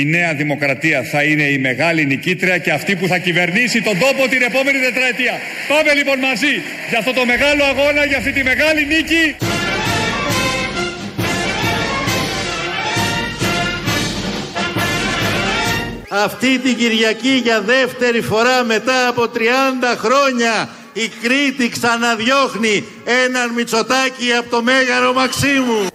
η Νέα Δημοκρατία θα είναι η μεγάλη νικήτρια και αυτή που θα κυβερνήσει τον τόπο την επόμενη τετραετία. Πάμε λοιπόν μαζί για αυτό το μεγάλο αγώνα, για αυτή τη μεγάλη νίκη. Αυτή την Κυριακή για δεύτερη φορά μετά από 30 χρόνια η Κρήτη ξαναδιώχνει έναν Μητσοτάκη από το Μέγαρο Μαξίμου.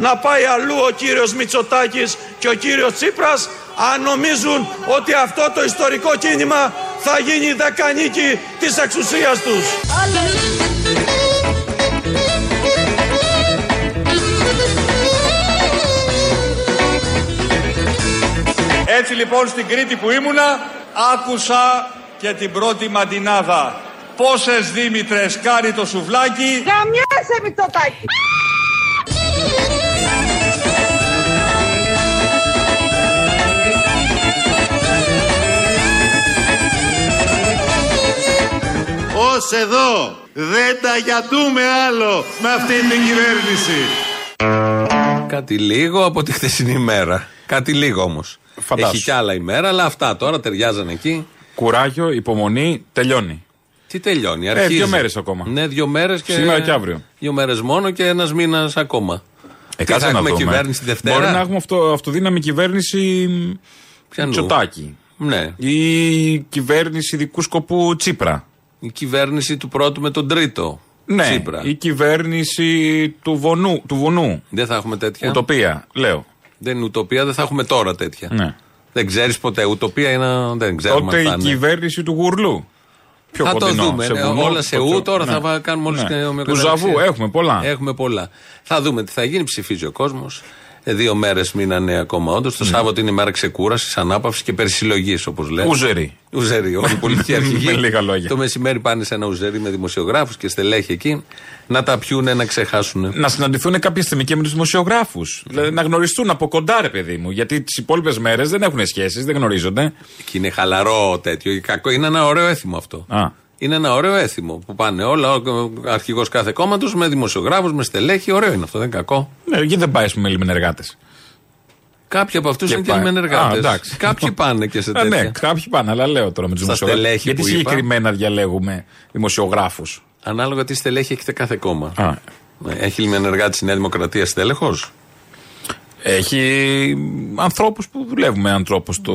Να πάει αλλού ο κύριος Μητσοτάκης και ο κύριος Τσίπρας αν νομίζουν ότι αυτό το ιστορικό κίνημα θα γίνει δεκανίκη της εξουσίας τους. Έτσι λοιπόν στην Κρήτη που ήμουνα άκουσα και την πρώτη μαντινάδα. Πόσες Δήμητρες κάνει το σουβλάκι. Καμιάσαι Μητσοτάκη. Ως εδώ δεν τα γιατούμε άλλο με αυτή την κυβέρνηση. Κάτι λίγο από τη χθεσινή ημέρα. Κάτι λίγο όμως. Φαντάσου. Έχει κι άλλα ημέρα, αλλά αυτά τώρα ταιριάζαν εκεί. Κουράγιο, υπομονή, τελειώνει. Τι τελειώνει, αρχίζει. δύο μέρες ακόμα. Ναι, δύο μέρες και. Σήμερα και αύριο. Δύο μέρες μόνο και ένας μήνας ακόμα. Ε, Τι κάτσε θα να έχουμε δούμε. κυβέρνηση τη Δευτέρα; Μπορεί να έχουμε αυτό, αυτοδύναμη κυβέρνηση Ποιανού; Τσοτάκη. Ναι. Ή κυβέρνηση δικού σκοπού Τσίπρα. Η κυβέρνηση του πρώτου με τον τρίτο. Ναι. Τσίπρα. Η κυβέρνηση του, βονού, του βουνού. Δεν θα έχουμε τέτοια. Ουτοπία, λέω. Δεν είναι ουτοπία, δεν θα έχουμε τώρα τέτοια. Ναι. Δεν ξέρεις ποτέ. Ουτοπία είναι. Δεν ξέρουμε Τότε αν θα η είναι. κυβέρνηση του γουρλού. Πιο Θα το κοντινό, δούμε. σε ναι, βουνό, όλα σε το ου. πιο- Τώρα ναι. θα βα- κάνουμε όλες Ναι. και Του ομοιοκαταξίες. Ζαβού έχουμε πολλά. Έχουμε πολλά. Θα δούμε τι θα γίνει. Ψηφίζει ο κόσμος. Δύο μέρες μείνανε ακόμα όντως. Το Σάββατο είναι η μέρα ξεκούρασης, ανάπαυσης και περισυλλογής, όπως λέμε. Ουζερί. Ουζερί, όλοι οι πολιτικοί αρχηγοί. Με λίγα λόγια. Το μεσημέρι πάνε σε ένα ουζερί με δημοσιογράφους και στελέχη εκεί να τα πιούνε, να ξεχάσουν. Να συναντηθούν κάποια στιγμή και με τους δημοσιογράφους. Δηλαδή να γνωριστούν από κοντά, ρε παιδί μου. Γιατί τις υπόλοιπες μέρες δεν έχουν σχέσεις, δεν γνωρίζονται. Και είναι χαλαρό τέτοιο. Κακό. Είναι ένα ωραίο έθιμο αυτό. Α. Είναι ένα ωραίο έθιμο που πάνε όλα, ο αρχηγός κάθε κόμματος με δημοσιογράφους, με στελέχη. Ωραίο είναι αυτό, δεν είναι κακό. Ναι, γιατί δεν πάει, ας πούμε, λιμενεργάτε. Κάποιοι από αυτούς Και είναι και πάει. Α, λιμενεργάτε. εντάξει. Κάποιοι πάνε και σε Α, τέτοια. ναι, κάποιοι πάνε, αλλά λέω τώρα με τους Στα δημοσιογράφους. στελέχη Γιατί που είπα. συγκεκριμένα διαλέγουμε δημοσιογράφους. Ανάλογα τι στελέχη έχετε κάθε κόμμα. Α. Ναι, Έχει λιμενεργάτη η Νέα Δημοκρατία στέλεχος. Έχει ανθρώπους που δουλεύουν με ανθρώπους στο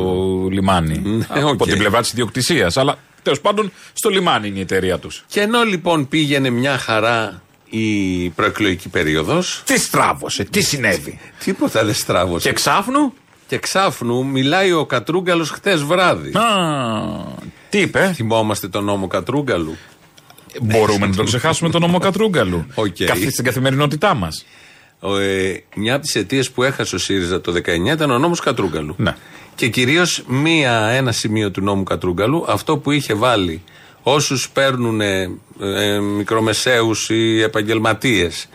λιμάνι. Ναι, από οκ. την πλευρά της ιδιοκτησίας. Αλλά τέλος πάντων στο λιμάνι είναι η εταιρεία τους. Και ενώ λοιπόν πήγαινε μια χαρά η προεκλογική περίοδος. Τι στράβωσε, τι συνέβη. Τίποτα δεν στράβωσε. Και ξάφνου; Και ξάφνου μιλάει ο Κατρούγκαλος χτες βράδυ. Α, τι είπε; Θυμόμαστε τον νόμο Κατρούγκαλου. Μπορούμε να τον ξεχάσουμε τον νόμο Κατρούγκαλου. Οκ. Καθί στην καθημερινότητά μας. Ο, ε, μια από τις αιτίες που έχασε ο ΣΥΡΙΖΑ το 19 ήταν ο νόμος Κατρούγκαλου. Ναι. Και κυρίως ένα σημείο του νόμου Κατρούγκαλου, αυτό που είχε βάλει όσους παίρνουν ε, ε, μικρομεσαίους ή επαγγελματίες,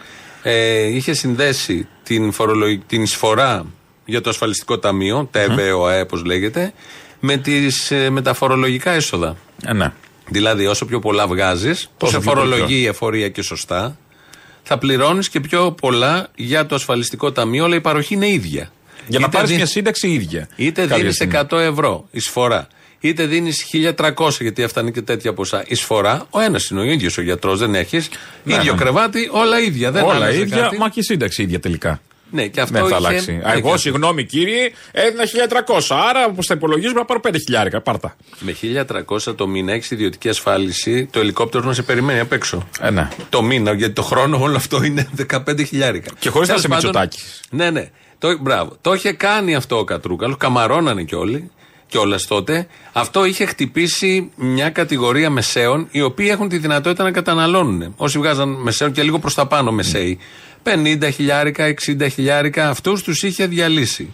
ε, είχε συνδέσει την, φορολογ- την εισφορά για το ασφαλιστικό ταμείο, ΤΕΒΕ, ΟΑΕΕ, όπως λέγεται, με, τις, ε, με τα φορολογικά έσοδα. Ε, ναι. Δηλαδή, όσο πιο πολλά βγάζεις, που Τόσο σε πιο φορολογεί πολύ. η εφορία και σωστά, θα πληρώνεις και πιο πολλά για το ασφαλιστικό ταμείο, αλλά η παροχή είναι ίδια. Για να Είτε πάρεις δι- μια σύνταξη ίδια. Είτε κάποια δίνεις στιγμή. 100 ευρώ εισφορά, είτε δίνεις 1300 γιατί έφτανε και τέτοια ποσά εισφορά. Ο ένας είναι ο ίδιος ο γιατρός, δεν έχεις. Ναι, ίδιο ναι. κρεβάτι, όλα ίδια. Δεν Όλα άλλαζε ίδια, κάτι. μα και η σύνταξη ίδια τελικά. Ναι, και αυτό Δεν θα είχε- αλλάξει. ναι, Α, εγώ, και- συγγνώμη κύριε, έδινα 1300. Άρα, όπως τα υπολογίζουμε, να πάρω 5 χιλιάρικα. Πάρτα. Με 1300 το μήνα έχεις ιδιωτική ασφάλιση, το ελικόπτερο να σε περιμένει απ' έξω. Ε, ναι. Το μήνα, γιατί το χρόνο όλο αυτό είναι 15 χιλιάρικα. Και χωρίς να Τέλος είσαι πάντων, Μητσοτάκης. Ναι, ναι. Το, μπράβο. Το είχε κάνει αυτό ο Κατρούκαλος, καμαρώνανε κι όλοι. Κιόλας τότε, αυτό είχε χτυπήσει μια κατηγορία μεσαίων οι οποίοι έχουν τη δυνατότητα να καταναλώνουν. Όσοι βγάζαν μεσαίων και λίγο προς τα πάνω μεσαίοι. 50 χιλιάρικα, 60 χιλιάρικα, αυτούς τους είχε διαλύσει.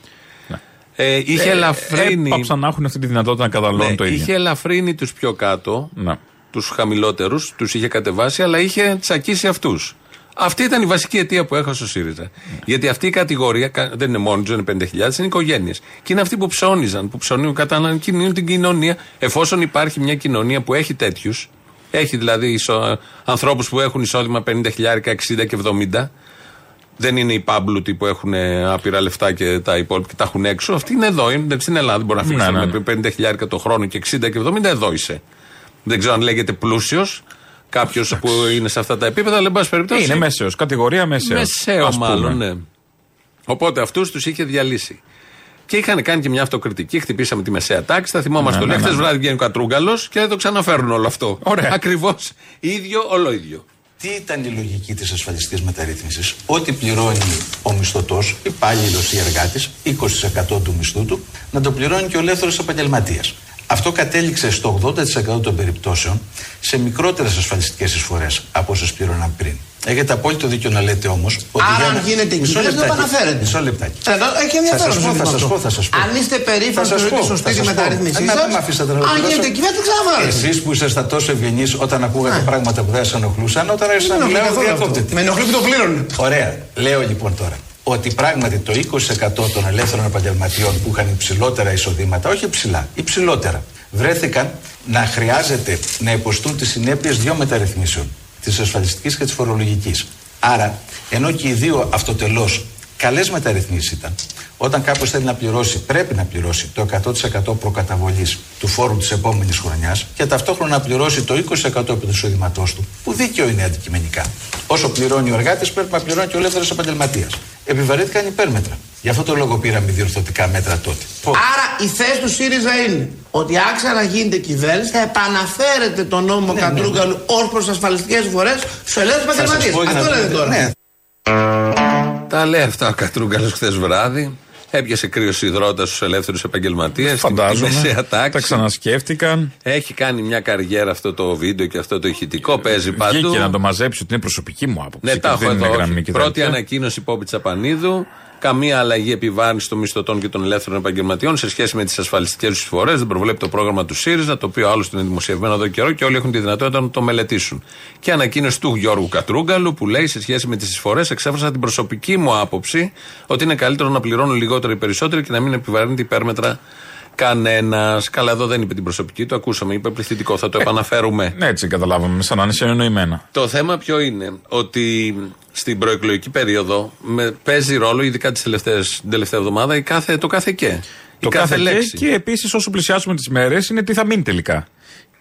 Ε, είχε ελαφρύνει. Έπαψαν να έχουν αυτή τη δυνατότητα να καταναλώνουν ναι, το ίδιο. είχε ελαφρύνει τους πιο κάτω, Ναι. τους χαμηλότερους, τους είχε κατεβάσει, αλλά είχε τσακίσει αυτούς. Αυτή ήταν η βασική αιτία που έχασε ο ΣΥΡΙΖΑ. Γιατί αυτή η κατηγορία κα- δεν είναι μόνοι του, είναι 5.000, είναι οικογένειες. Και είναι αυτοί που ψώνιζαν, που ψωνίζουν, καταναλώνουν την κοινωνία. Εφόσον υπάρχει μια κοινωνία που έχει τέτοιους, Έχει δηλαδή ισο... ανθρώπους που έχουν εισόδημα 50 χιλιάρικα, 60 και 70. Δεν είναι οι πάμπλουτοι που έχουν άπειρα λεφτά και τα υπόλοιπα και τα έχουν έξω. Αυτοί είναι εδώ. Είναι στην Ελλάδα. Μπορεί να φύγει Ναι, ναι, με 50 χιλιάρικα το χρόνο και 60 και 70. Εδώ είσαι. Δεν ξέρω αν λέγεται πλούσιος κάποιος που είναι σε αυτά τα επίπεδα, αλλά εν πάση περιπτώσει. Είναι μέσαιος, κατηγορία μέσαιος. Μεσαίο μάλλον, ναι. Οπότε αυτούς τους είχε διαλύσει. Και είχαν κάνει και μια αυτοκριτική, χτυπήσαμε τη μεσαία τάξη. Θα θυμόμαστε Ναι, όλοι. ναι, Χθες ναι. βράδυ βγαίνει ο Κατρούγκαλος και δεν το ξαναφέρουν όλο αυτό. Ωραία. Ακριβώς ίδιο, όλο ίδιο. Τι ήταν η λογική της ασφαλιστικής μεταρρύθμισης; Ό,τι πληρώνει ο μισθωτός, υπάλληλος ή εργάτης, 20% του μισθού του, να το πληρώνει και ο ελεύθερος επαγγελματίας. Αυτό κατέληξε στο 80% των περιπτώσεων σε μικρότερες ασφαλιστικές εισφορές από όσες πλήρωναν πριν. Έχετε απόλυτο δίκιο να λέτε όμως ότι. Άρα, για αν να- γίνεται Μισό κυβέρνηση, δεν λεπτάκι. επαναφέρετε. Μισό λεπτάκι. Εδώ έχει Θα ενδιαφέρον σας πω, ζήτημα θα σας αυτό. πω, θα σας πω. Αν είστε περήφανοι Θα σας ότι είναι πω, σωστή θα της σας πω. μεταρρύθμιση Ε, μα- σας, μην με αφήσετε να αν ολοκληρώσω. γίνεται κυβέρνηση, ξαναβάλετε. Εσείς που ήσασταν τόσο ευγενείς όταν ακούγατε πράγματα που δεν σας ενοχλούσαν, όταν άρχισα Δεν να με μιλάω, ενοχλεί καθόλου αυτό. διακόπτεται. Με ενοχλεί που το πλήρωνε. Ωραία. Λέω λοιπόν τώρα ότι πράγματι το 20% των ελεύθερων επαγγελματιών που είχαν υψηλότερα εισοδήματα, όχι υψηλά, υψηλότερα, βρέθηκαν να χρειάζεται να υποστούν τις συνέπειες δύο μεταρρυθμίσεων, της ασφαλιστικής και της φορολογικής. Άρα, ενώ και οι δύο αυτοτελώς καλές μεταρρυθμίσεις ήταν, όταν κάποιος θέλει να πληρώσει, πρέπει να πληρώσει το 100% προκαταβολής του φόρου της επόμενης χρονιάς και ταυτόχρονα να πληρώσει το 20% επί του εισοδήματός του, που δίκαιο είναι αντικειμενικά. Όσο πληρώνει ο εργάτης, πρέπει να πληρώνει και ο ελεύθερος επαγγελματίας. Επιβαρύνθηκαν υπέρμετρα. Γι' αυτό το λόγο πήραμε διορθωτικά μέτρα τότε. Άρα η θέση του ΣΥΡΙΖΑ είναι ότι αν ξαναγίνετε κυβέρνηση θα επαναφέρετε τον νόμο Ναι, Κατρούγκαλου ως προς ασφαλιστικές φορές στου ελεύθερου Θα σας πω επαγγελματίε. για Αυτό να- λέτε τώρα. Ναι, Τα λέει αυτά ο Κατρούγκαλος χθες βράδυ. Έπιασε κρύος υδρότα στους ελεύθερους επαγγελματίες. Φαντάζομαι. Στη μεσαία Τα τάξη. ξανασκέφτηκαν. Έχει κάνει μια καριέρα αυτό το βίντεο και αυτό το ηχητικό. Παίζει παντού. Βγήκε να το μαζέψει ότι είναι προσωπική μου άποψη. Ναι, και τα έχω δεν είναι εδώ. γραμμή όχι. και Πρώτη τέτοια. ανακοίνωση Πόπη Τσαπανίδου. Καμία αλλαγή επιβάρυνση των μισθωτών και των ελεύθερων επαγγελματιών σε σχέση με τις ασφαλιστικές τους εισφορέ. Δεν προβλέπει το πρόγραμμα του ΣΥΡΙΖΑ, το οποίο άλλωστε είναι δημοσιευμένο εδώ καιρό και όλοι έχουν τη δυνατότητα να το μελετήσουν. Και ανακοίνωση του Γιώργου Κατρούγκαλου που λέει σε σχέση με τις εισφορές, εξέφρασα την προσωπική μου άποψη ότι είναι καλύτερο να πληρώνουν λιγότερο ή περισσότερο και να μην επιβαρύνεται υπέρμετρα κανένας. Καλά, εδώ δεν είπε την προσωπική, το ακούσαμε, είπε πληθυντικό, θα το επαναφέρουμε. Ναι, έτσι καταλάβαμε, σαν να είναι συνεννοημένα. Το θέμα ποιο είναι, ότι στην προεκλογική περίοδο με, παίζει ρόλο, ειδικά τις τελευταίες, την τελευταία εβδομάδα, η κάθε, το κάθε και. Το η κάθε, κάθε λέξη. και, και επίσης όσο πλησιάσουμε τις μέρες είναι τι θα μείνει τελικά.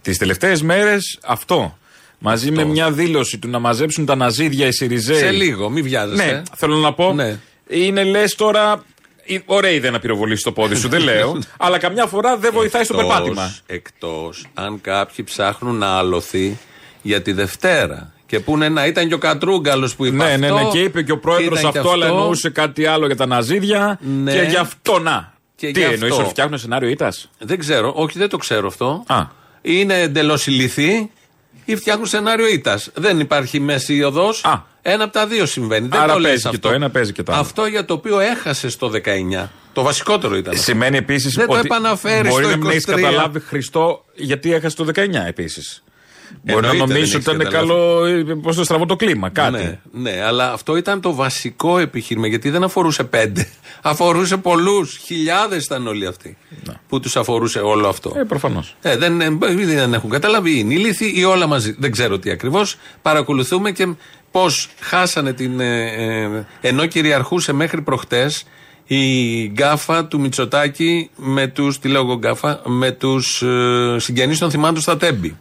Τις τελευταίες μέρες αυτό. Μαζί με μια δήλωση του να μαζέψουν τα ναζίδια οι Σιριζέοι. Σε λίγο, μην βιάζεσαι. Ναι, θέλω να πω. Ναι. Είναι λες τώρα. Η- Ωραία ιδέα να πυροβολήσει το πόδι σου, δεν λέω. αλλά καμιά φορά δεν βοηθάει στο Εκτός- περπάτημα. Εκτός αν κάποιοι ψάχνουν να αλωθεί για τη Δευτέρα. Και πούνε να ήταν και ο Κατρούγκαλος που είπε Ναι, ναι, αυτό, ναι. Και είπε και ο πρόεδρος ήταν αυτό, και αλλά εννοούσε κάτι άλλο για τα ναζίδια. Ναι. Και γι' αυτό να. Και Τι γι' εννοείς, αυτό. ότι φτιάχνουν σενάριο ήττα. Δεν ξέρω, όχι δεν το ξέρω αυτό. Α. Είναι εντελώς ηλίθιοι ή φτιάχνουν σενάριο ήττας. Δεν υπάρχει μέση οδός. Α. Ένα από τα δύο συμβαίνει. δεν Άρα το λες παίζει και αυτό. το ένα, παίζει και το άλλο. Αυτό για το οποίο έχασες το 19. Το βασικότερο ήταν. αυτό. Σημαίνει επίσης Δεν το ότι επαναφέρεις μπορεί στο να μην έχεις 23. καταλάβει Χριστό γιατί έχασες το 19 επίσης. Μπορεί να Εννοείται νομίζεις δεν ότι ήταν έχεις καλό. Πώς το στραβώ το κλίμα, κάτι. Ναι, ναι, αλλά αυτό ήταν το βασικό επιχείρημα γιατί δεν αφορούσε πέντε. Αφορούσε πολλούς. Χιλιάδες ήταν όλοι αυτοί που τους αφορούσε όλο αυτό. Ε, προφανώς. Ε, δεν, ε, επειδή δεν έχουν καταλάβει, είναι ηλίθιοι ή όλα μαζί. Δεν ξέρω τι ακριβώς. Παρακολουθούμε και πώς χάσανε την. Ε, ε, ενώ κυριαρχούσε μέχρι προχτές η γκάφα του Μητσοτάκη με τους. Τι λέω εγώ γκάφα, με τους ε, συγγενείς των θυμάτων στα Τέμπη.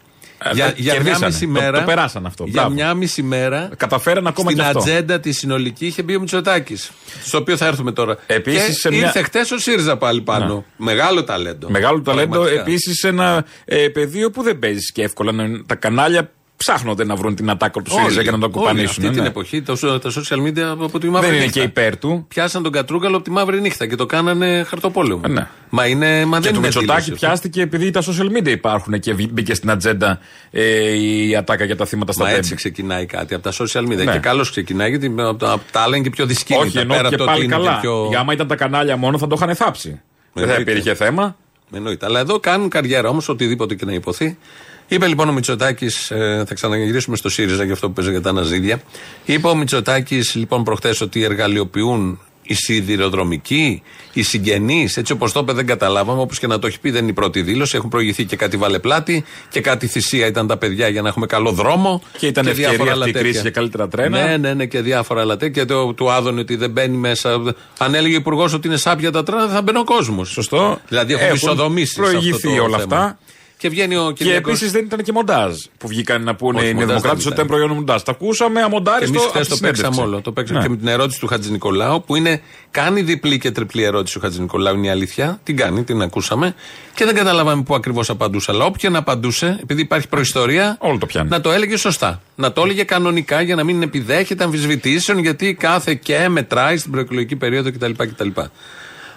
Ε, για το για μια κερδίσανε. μισή Το- μέρα. το περάσαν αυτό. Για Μπράβο. μια μισή μέρα. Καταφέραν ακόμα στην και αυτό. ατζέντα τη συνολική είχε μπει ο Μητσοτάκης. Στο οποίο θα έρθουμε τώρα. Επίσης, και σε μια- Ναι. ήρθε χτες ο ΣΥΡΙΖΑ πάλι πάνω. Μεγάλο ταλέντο. Μεγάλο ταλέντο Πραγματικά. επίσης σε ένα ε, πεδίο που δεν παίζεις και εύκολα. Να- Τα κανάλια ψάχνονται να βρουν την ατάκα τους ΣΥΡΙΖΑ Όλοι, και να το όλοι κουπανίσουν. Αυτή την ναι. εποχή το, τα social media από τη μαύρη Δεν είναι νύχτα. και υπέρ του. Πιάσαν τον Κατρούγκαλο από τη μαύρη νύχτα και το κάνανε χαρτοπόλεμο. Ε, ναι. Μα, είναι, μα Και δεν του είναι Μητσοτάκη δήλωση αυτό. πιάστηκε επειδή τα social media υπάρχουν και βγ- μπήκε στην ατζέντα ε, η ατάκα για τα θύματα στα Μα τέμπη. έτσι ξεκινάει κάτι από τα social media. Ναι. Και καλώς ξεκινάει γιατί από τα, από τα άλλα είναι και πιο δυσκίνητα. Όχι, ενώ πέρα και από το ότι πάλι είναι καλά. και πιο... Για άμα ήταν τα κανάλια μόνο θα το είχαν θάψει. Δεν θα Εννοείται. υπήρχε θέμα. Εννοείται. Αλλά εδώ κάνουν καριέρα όμως, οτιδήποτε και να υποθεί. Είπε λοιπόν ο Μητσοτάκης, θα ξαναγυρίσουμε στο ΣΥΡΙΖΑ για αυτό που παίζει για τα αναζίδια. Είπε ο Μητσοτάκης λοιπόν προχθές ότι εργαλειοποιούν οι σιδηροδρομικοί, οι συγγενείς, έτσι όπως το είπε δεν καταλάβαμε, όπως και να το έχει πει δεν είναι η πρώτη δήλωση. Έχουν προηγηθεί και κάτι βαλεπλάτη και κάτι θυσία ήταν τα παιδιά για να έχουμε καλό δρόμο. Και ήταν ευκαιρία αυτή η κρίση για καλύτερα τρένα. Ναι, ναι, ναι, και διάφορα άλλα τέτοια. Και το, του Άδωνη ότι δεν μπαίνει μέσα. Αν έλεγε ο Υπουργός ότι είναι σάπια τα τρένα, δεν θα μπαίνει ο κόσμος. Σωστό. Δηλαδή έχουν, Έχουν ισοδομήσεις. προηγηθεί όλα αυτά. Και βγαίνει ο Και Κυριακός- επίσης δεν ήταν και μοντάζ που βγήκαν να πούνε Όχι, οι μοντάζ Δημοκράτε δεν ότι ήταν ήταν. προϊόν μοντάζ. Τα ακούσαμε Και αμοντάριστο. εμείς από χθες τη το παίξαμε συνέντευξη. όλο. Το παίξαμε Ναι. και με την ερώτηση του Χατζη Νικολάου, που είναι, κάνει διπλή και τριπλή ερώτηση ο Χατζη Νικολάου, είναι η αλήθεια. Την κάνει, την ακούσαμε. Και δεν καταλάβαμε πού ακριβώς απαντούσε. Αλλά όποιον απαντούσε, επειδή υπάρχει προϊστορία, Όλο το πιάνει. να το έλεγε σωστά. Να το έλεγε κανονικά για να μην επιδέχεται αμφισβητήσεων, γιατί κάθε και μετράει στην προεκλογική περίοδο κτλ. κτλ.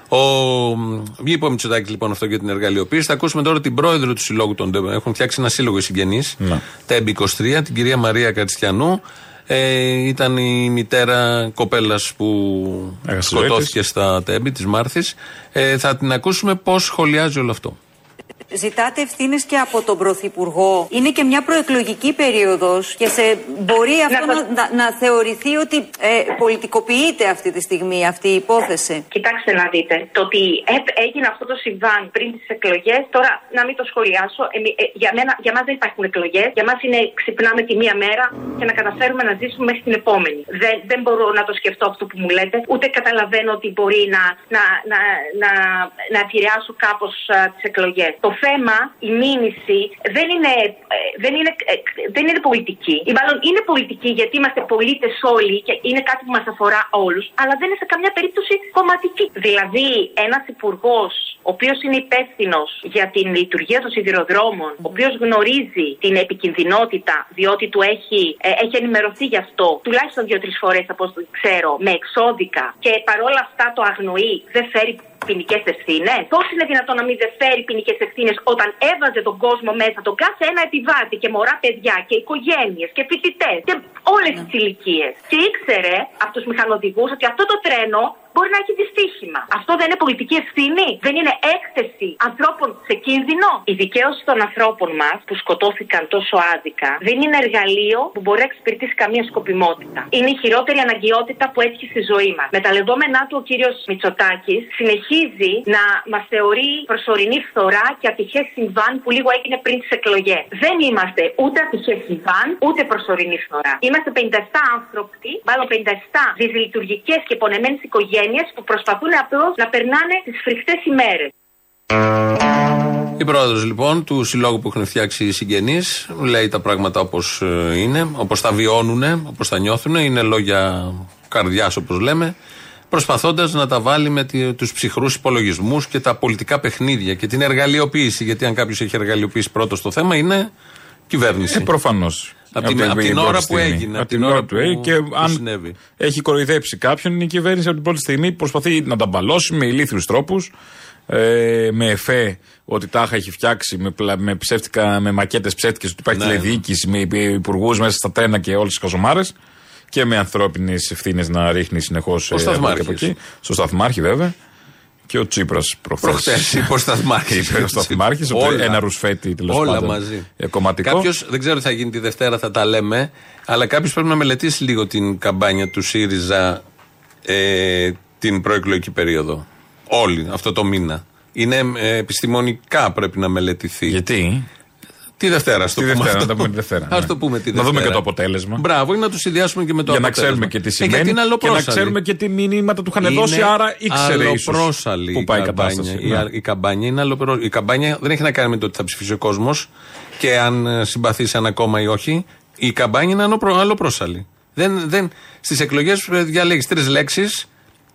Ο, είπε ο Μητσοτάκη λοιπόν αυτό για την εργαλειοποίηση. Θα ακούσουμε τώρα την πρόεδρο του συλλόγου των ΤΕΜ. Έχουν φτιάξει ένα σύλλογο οι συγγενείς. Ναι. ΤΕΜ 23, την κυρία Μαρία Κατσιανού. Ε, ήταν η μητέρα κοπέλας που Έχασε τη ζωή σκοτώθηκε στα τέμπη της Μάρθης. Ε, θα την ακούσουμε πώς σχολιάζει όλο αυτό. Ζητάτε ευθύνες και από τον Πρωθυπουργό. Είναι και μια προεκλογική περίοδος και σε μπορεί αυτό να, να, να θεωρηθεί ότι ε, πολιτικοποιείται αυτή τη στιγμή αυτή η υπόθεση. Κοιτάξτε να δείτε, το ότι έπ- έγινε αυτό το συμβάν πριν τις εκλογές, τώρα να μην το σχολιάσω, εμεί- ε, για, μένα, για μας δεν υπάρχουν εκλογές. Για μας είναι ξυπνάμε τη μία μέρα και να καταφέρουμε να ζήσουμε μέχρι την επόμενη. Δεν, δεν μπορώ να το σκεφτώ αυτό που μου λέτε, ούτε καταλαβαίνω ότι μπορεί να, να, να, να, να επηρεάσω κάπως τις εκλογές. Το θέμα, η μήνυση, δεν είναι, ε, δεν είναι, ε, δεν είναι πολιτική. Ή μάλλον είναι πολιτική γιατί είμαστε πολίτες όλοι και είναι κάτι που μας αφορά όλους, αλλά δεν είναι σε καμιά περίπτωση κομματική. Δηλαδή, ένας υπουργός, ο οποίος είναι υπεύθυνος για την λειτουργία των σιδηροδρόμων, ο οποίος γνωρίζει την επικινδυνότητα, διότι του έχει, ε, έχει ενημερωθεί γι' αυτό τουλάχιστον δύο-τρεις φορές από όσο ξέρω, με εξώδικα και παρόλα αυτά το αγνοεί, δεν φέρει ποινικές ευθύνες. Πώς είναι δυνατόν να μην δεν φέρει ποινικές ευθύνες όταν έβαζε τον κόσμο μέσα, τον κάθε ένα επιβάτη και μωρά παιδιά και οικογένειες και φοιτητές και όλες τις ηλικίες. Και ήξερε από τους μηχανοδηγούς ότι αυτό το τρένο μπορεί να έχει δυστύχημα. Αυτό δεν είναι πολιτική ευθύνη. Δεν είναι έκθεση ανθρώπων σε κίνδυνο. Η δικαίωση των ανθρώπων μας που σκοτώθηκαν τόσο άδικα δεν είναι εργαλείο που μπορεί να εξυπηρετήσει καμία σκοπιμότητα. Είναι η χειρότερη αναγκαιότητα που έτυχε στη ζωή μας. Με τα λεγόμενά του ο κύριος Μητσοτάκης συνεχίζει να μας θεωρεί προσωρινή φθορά και ατυχές συμβάν που λίγο έγινε πριν τις εκλογές. Δεν είμαστε ούτε ατυχές συμβάν ούτε προσωρινή φθορά. Είμαστε 57 άνθρωποι, μάλλον 57 δυσλειτουργικές και πονεμένες οικογένειες που προσπαθούν απλώς να περνάνε τις φρικτές ημέρες. Η πρόεδρος λοιπόν του συλλόγου που έχουν φτιάξει οι συγγενείς λέει τα πράγματα όπως είναι, όπως τα βιώνουν, όπως τα νιώθουν. Είναι λόγια καρδιάς όπως λέμε. Προσπαθώντας να τα βάλει με τους ψυχρούς υπολογισμούς και τα πολιτικά παιχνίδια και την εργαλειοποίηση. Γιατί αν κάποιος έχει εργαλειοποιήσει πρώτος το θέμα είναι κυβέρνηση. Ε, Προφανώς. Απ' την- απ' την ώρα που έγινε, Από την ώρα που έγινε και που αν συνέβη. έχει κοροϊδέψει κάποιον, η κυβέρνηση από την πρώτη στιγμή προσπαθεί να τα μπαλώσει με ηλίθιους τρόπους. Ε, με εφέ ότι τάχα έχει φτιάξει με, πλα- με, ψεύτικα, με μακέτες ψεύτικες ότι υπάρχει Ναι. τηλεδιοίκηση με υπουργούς μέσα στα τρένα και όλες τις καζομάρες και με ανθρώπινες ευθύνες να ρίχνει συνεχώς Ο ε, από εκεί Σταθμάρχης. από εκεί. Στο Σταθμάρχη βέβαια και ο Τσίπρας προχθές Προχτέ είπε ο Σταθμάρχης. Είπε ο Σταθμάρχης ότι ένα ρουσφέτη τέλος Όλα πάντων, μαζί. ε, κομματικό. Κάποιος, δεν ξέρω τι θα γίνει τη Δευτέρα, θα τα λέμε, αλλά κάποιος πρέπει να μελετήσει λίγο την καμπάνια του ΣΥΡΙΖΑ ε, την προεκλογική περίοδο. Όλοι, αυτό το μήνα. Είναι ε, επιστημονικά πρέπει να μελετηθεί. Γιατί; Τη Δευτέρα, ας το Τη πούμε. Δευτέρα, αυτό. να τα πούμε τη Δευτέρα, Ας ναι. το πούμε τη Να Δευτέρα. δούμε και το αποτέλεσμα. Μπράβο, ή να τους συνδυάσουμε και με το για να αποτέλεσμα. ξέρουμε και τι Ε, σημαίνει γιατί είναι και να αλλοπρόσαλη. ξέρουμε και τι μηνύματα του είχαν Είναι δώσει, άρα ήξερε ίσως αλλοπρόσαλη που πάει η καμπάνια. κατάσταση. Η, Ναι. η καμπάνια είναι αλλοπρό... Η καμπάνια δεν έχει να κάνει με το ότι θα ψηφίσει ο κόσμος και αν ε, συμπαθεί σε ένα κόμμα ή όχι. Η καμπάνια είναι αλλοπρό... αλλοπρόσαλη. Δεν, δεν... Στις εκλογές διαλέγεις τρεις λέξεις,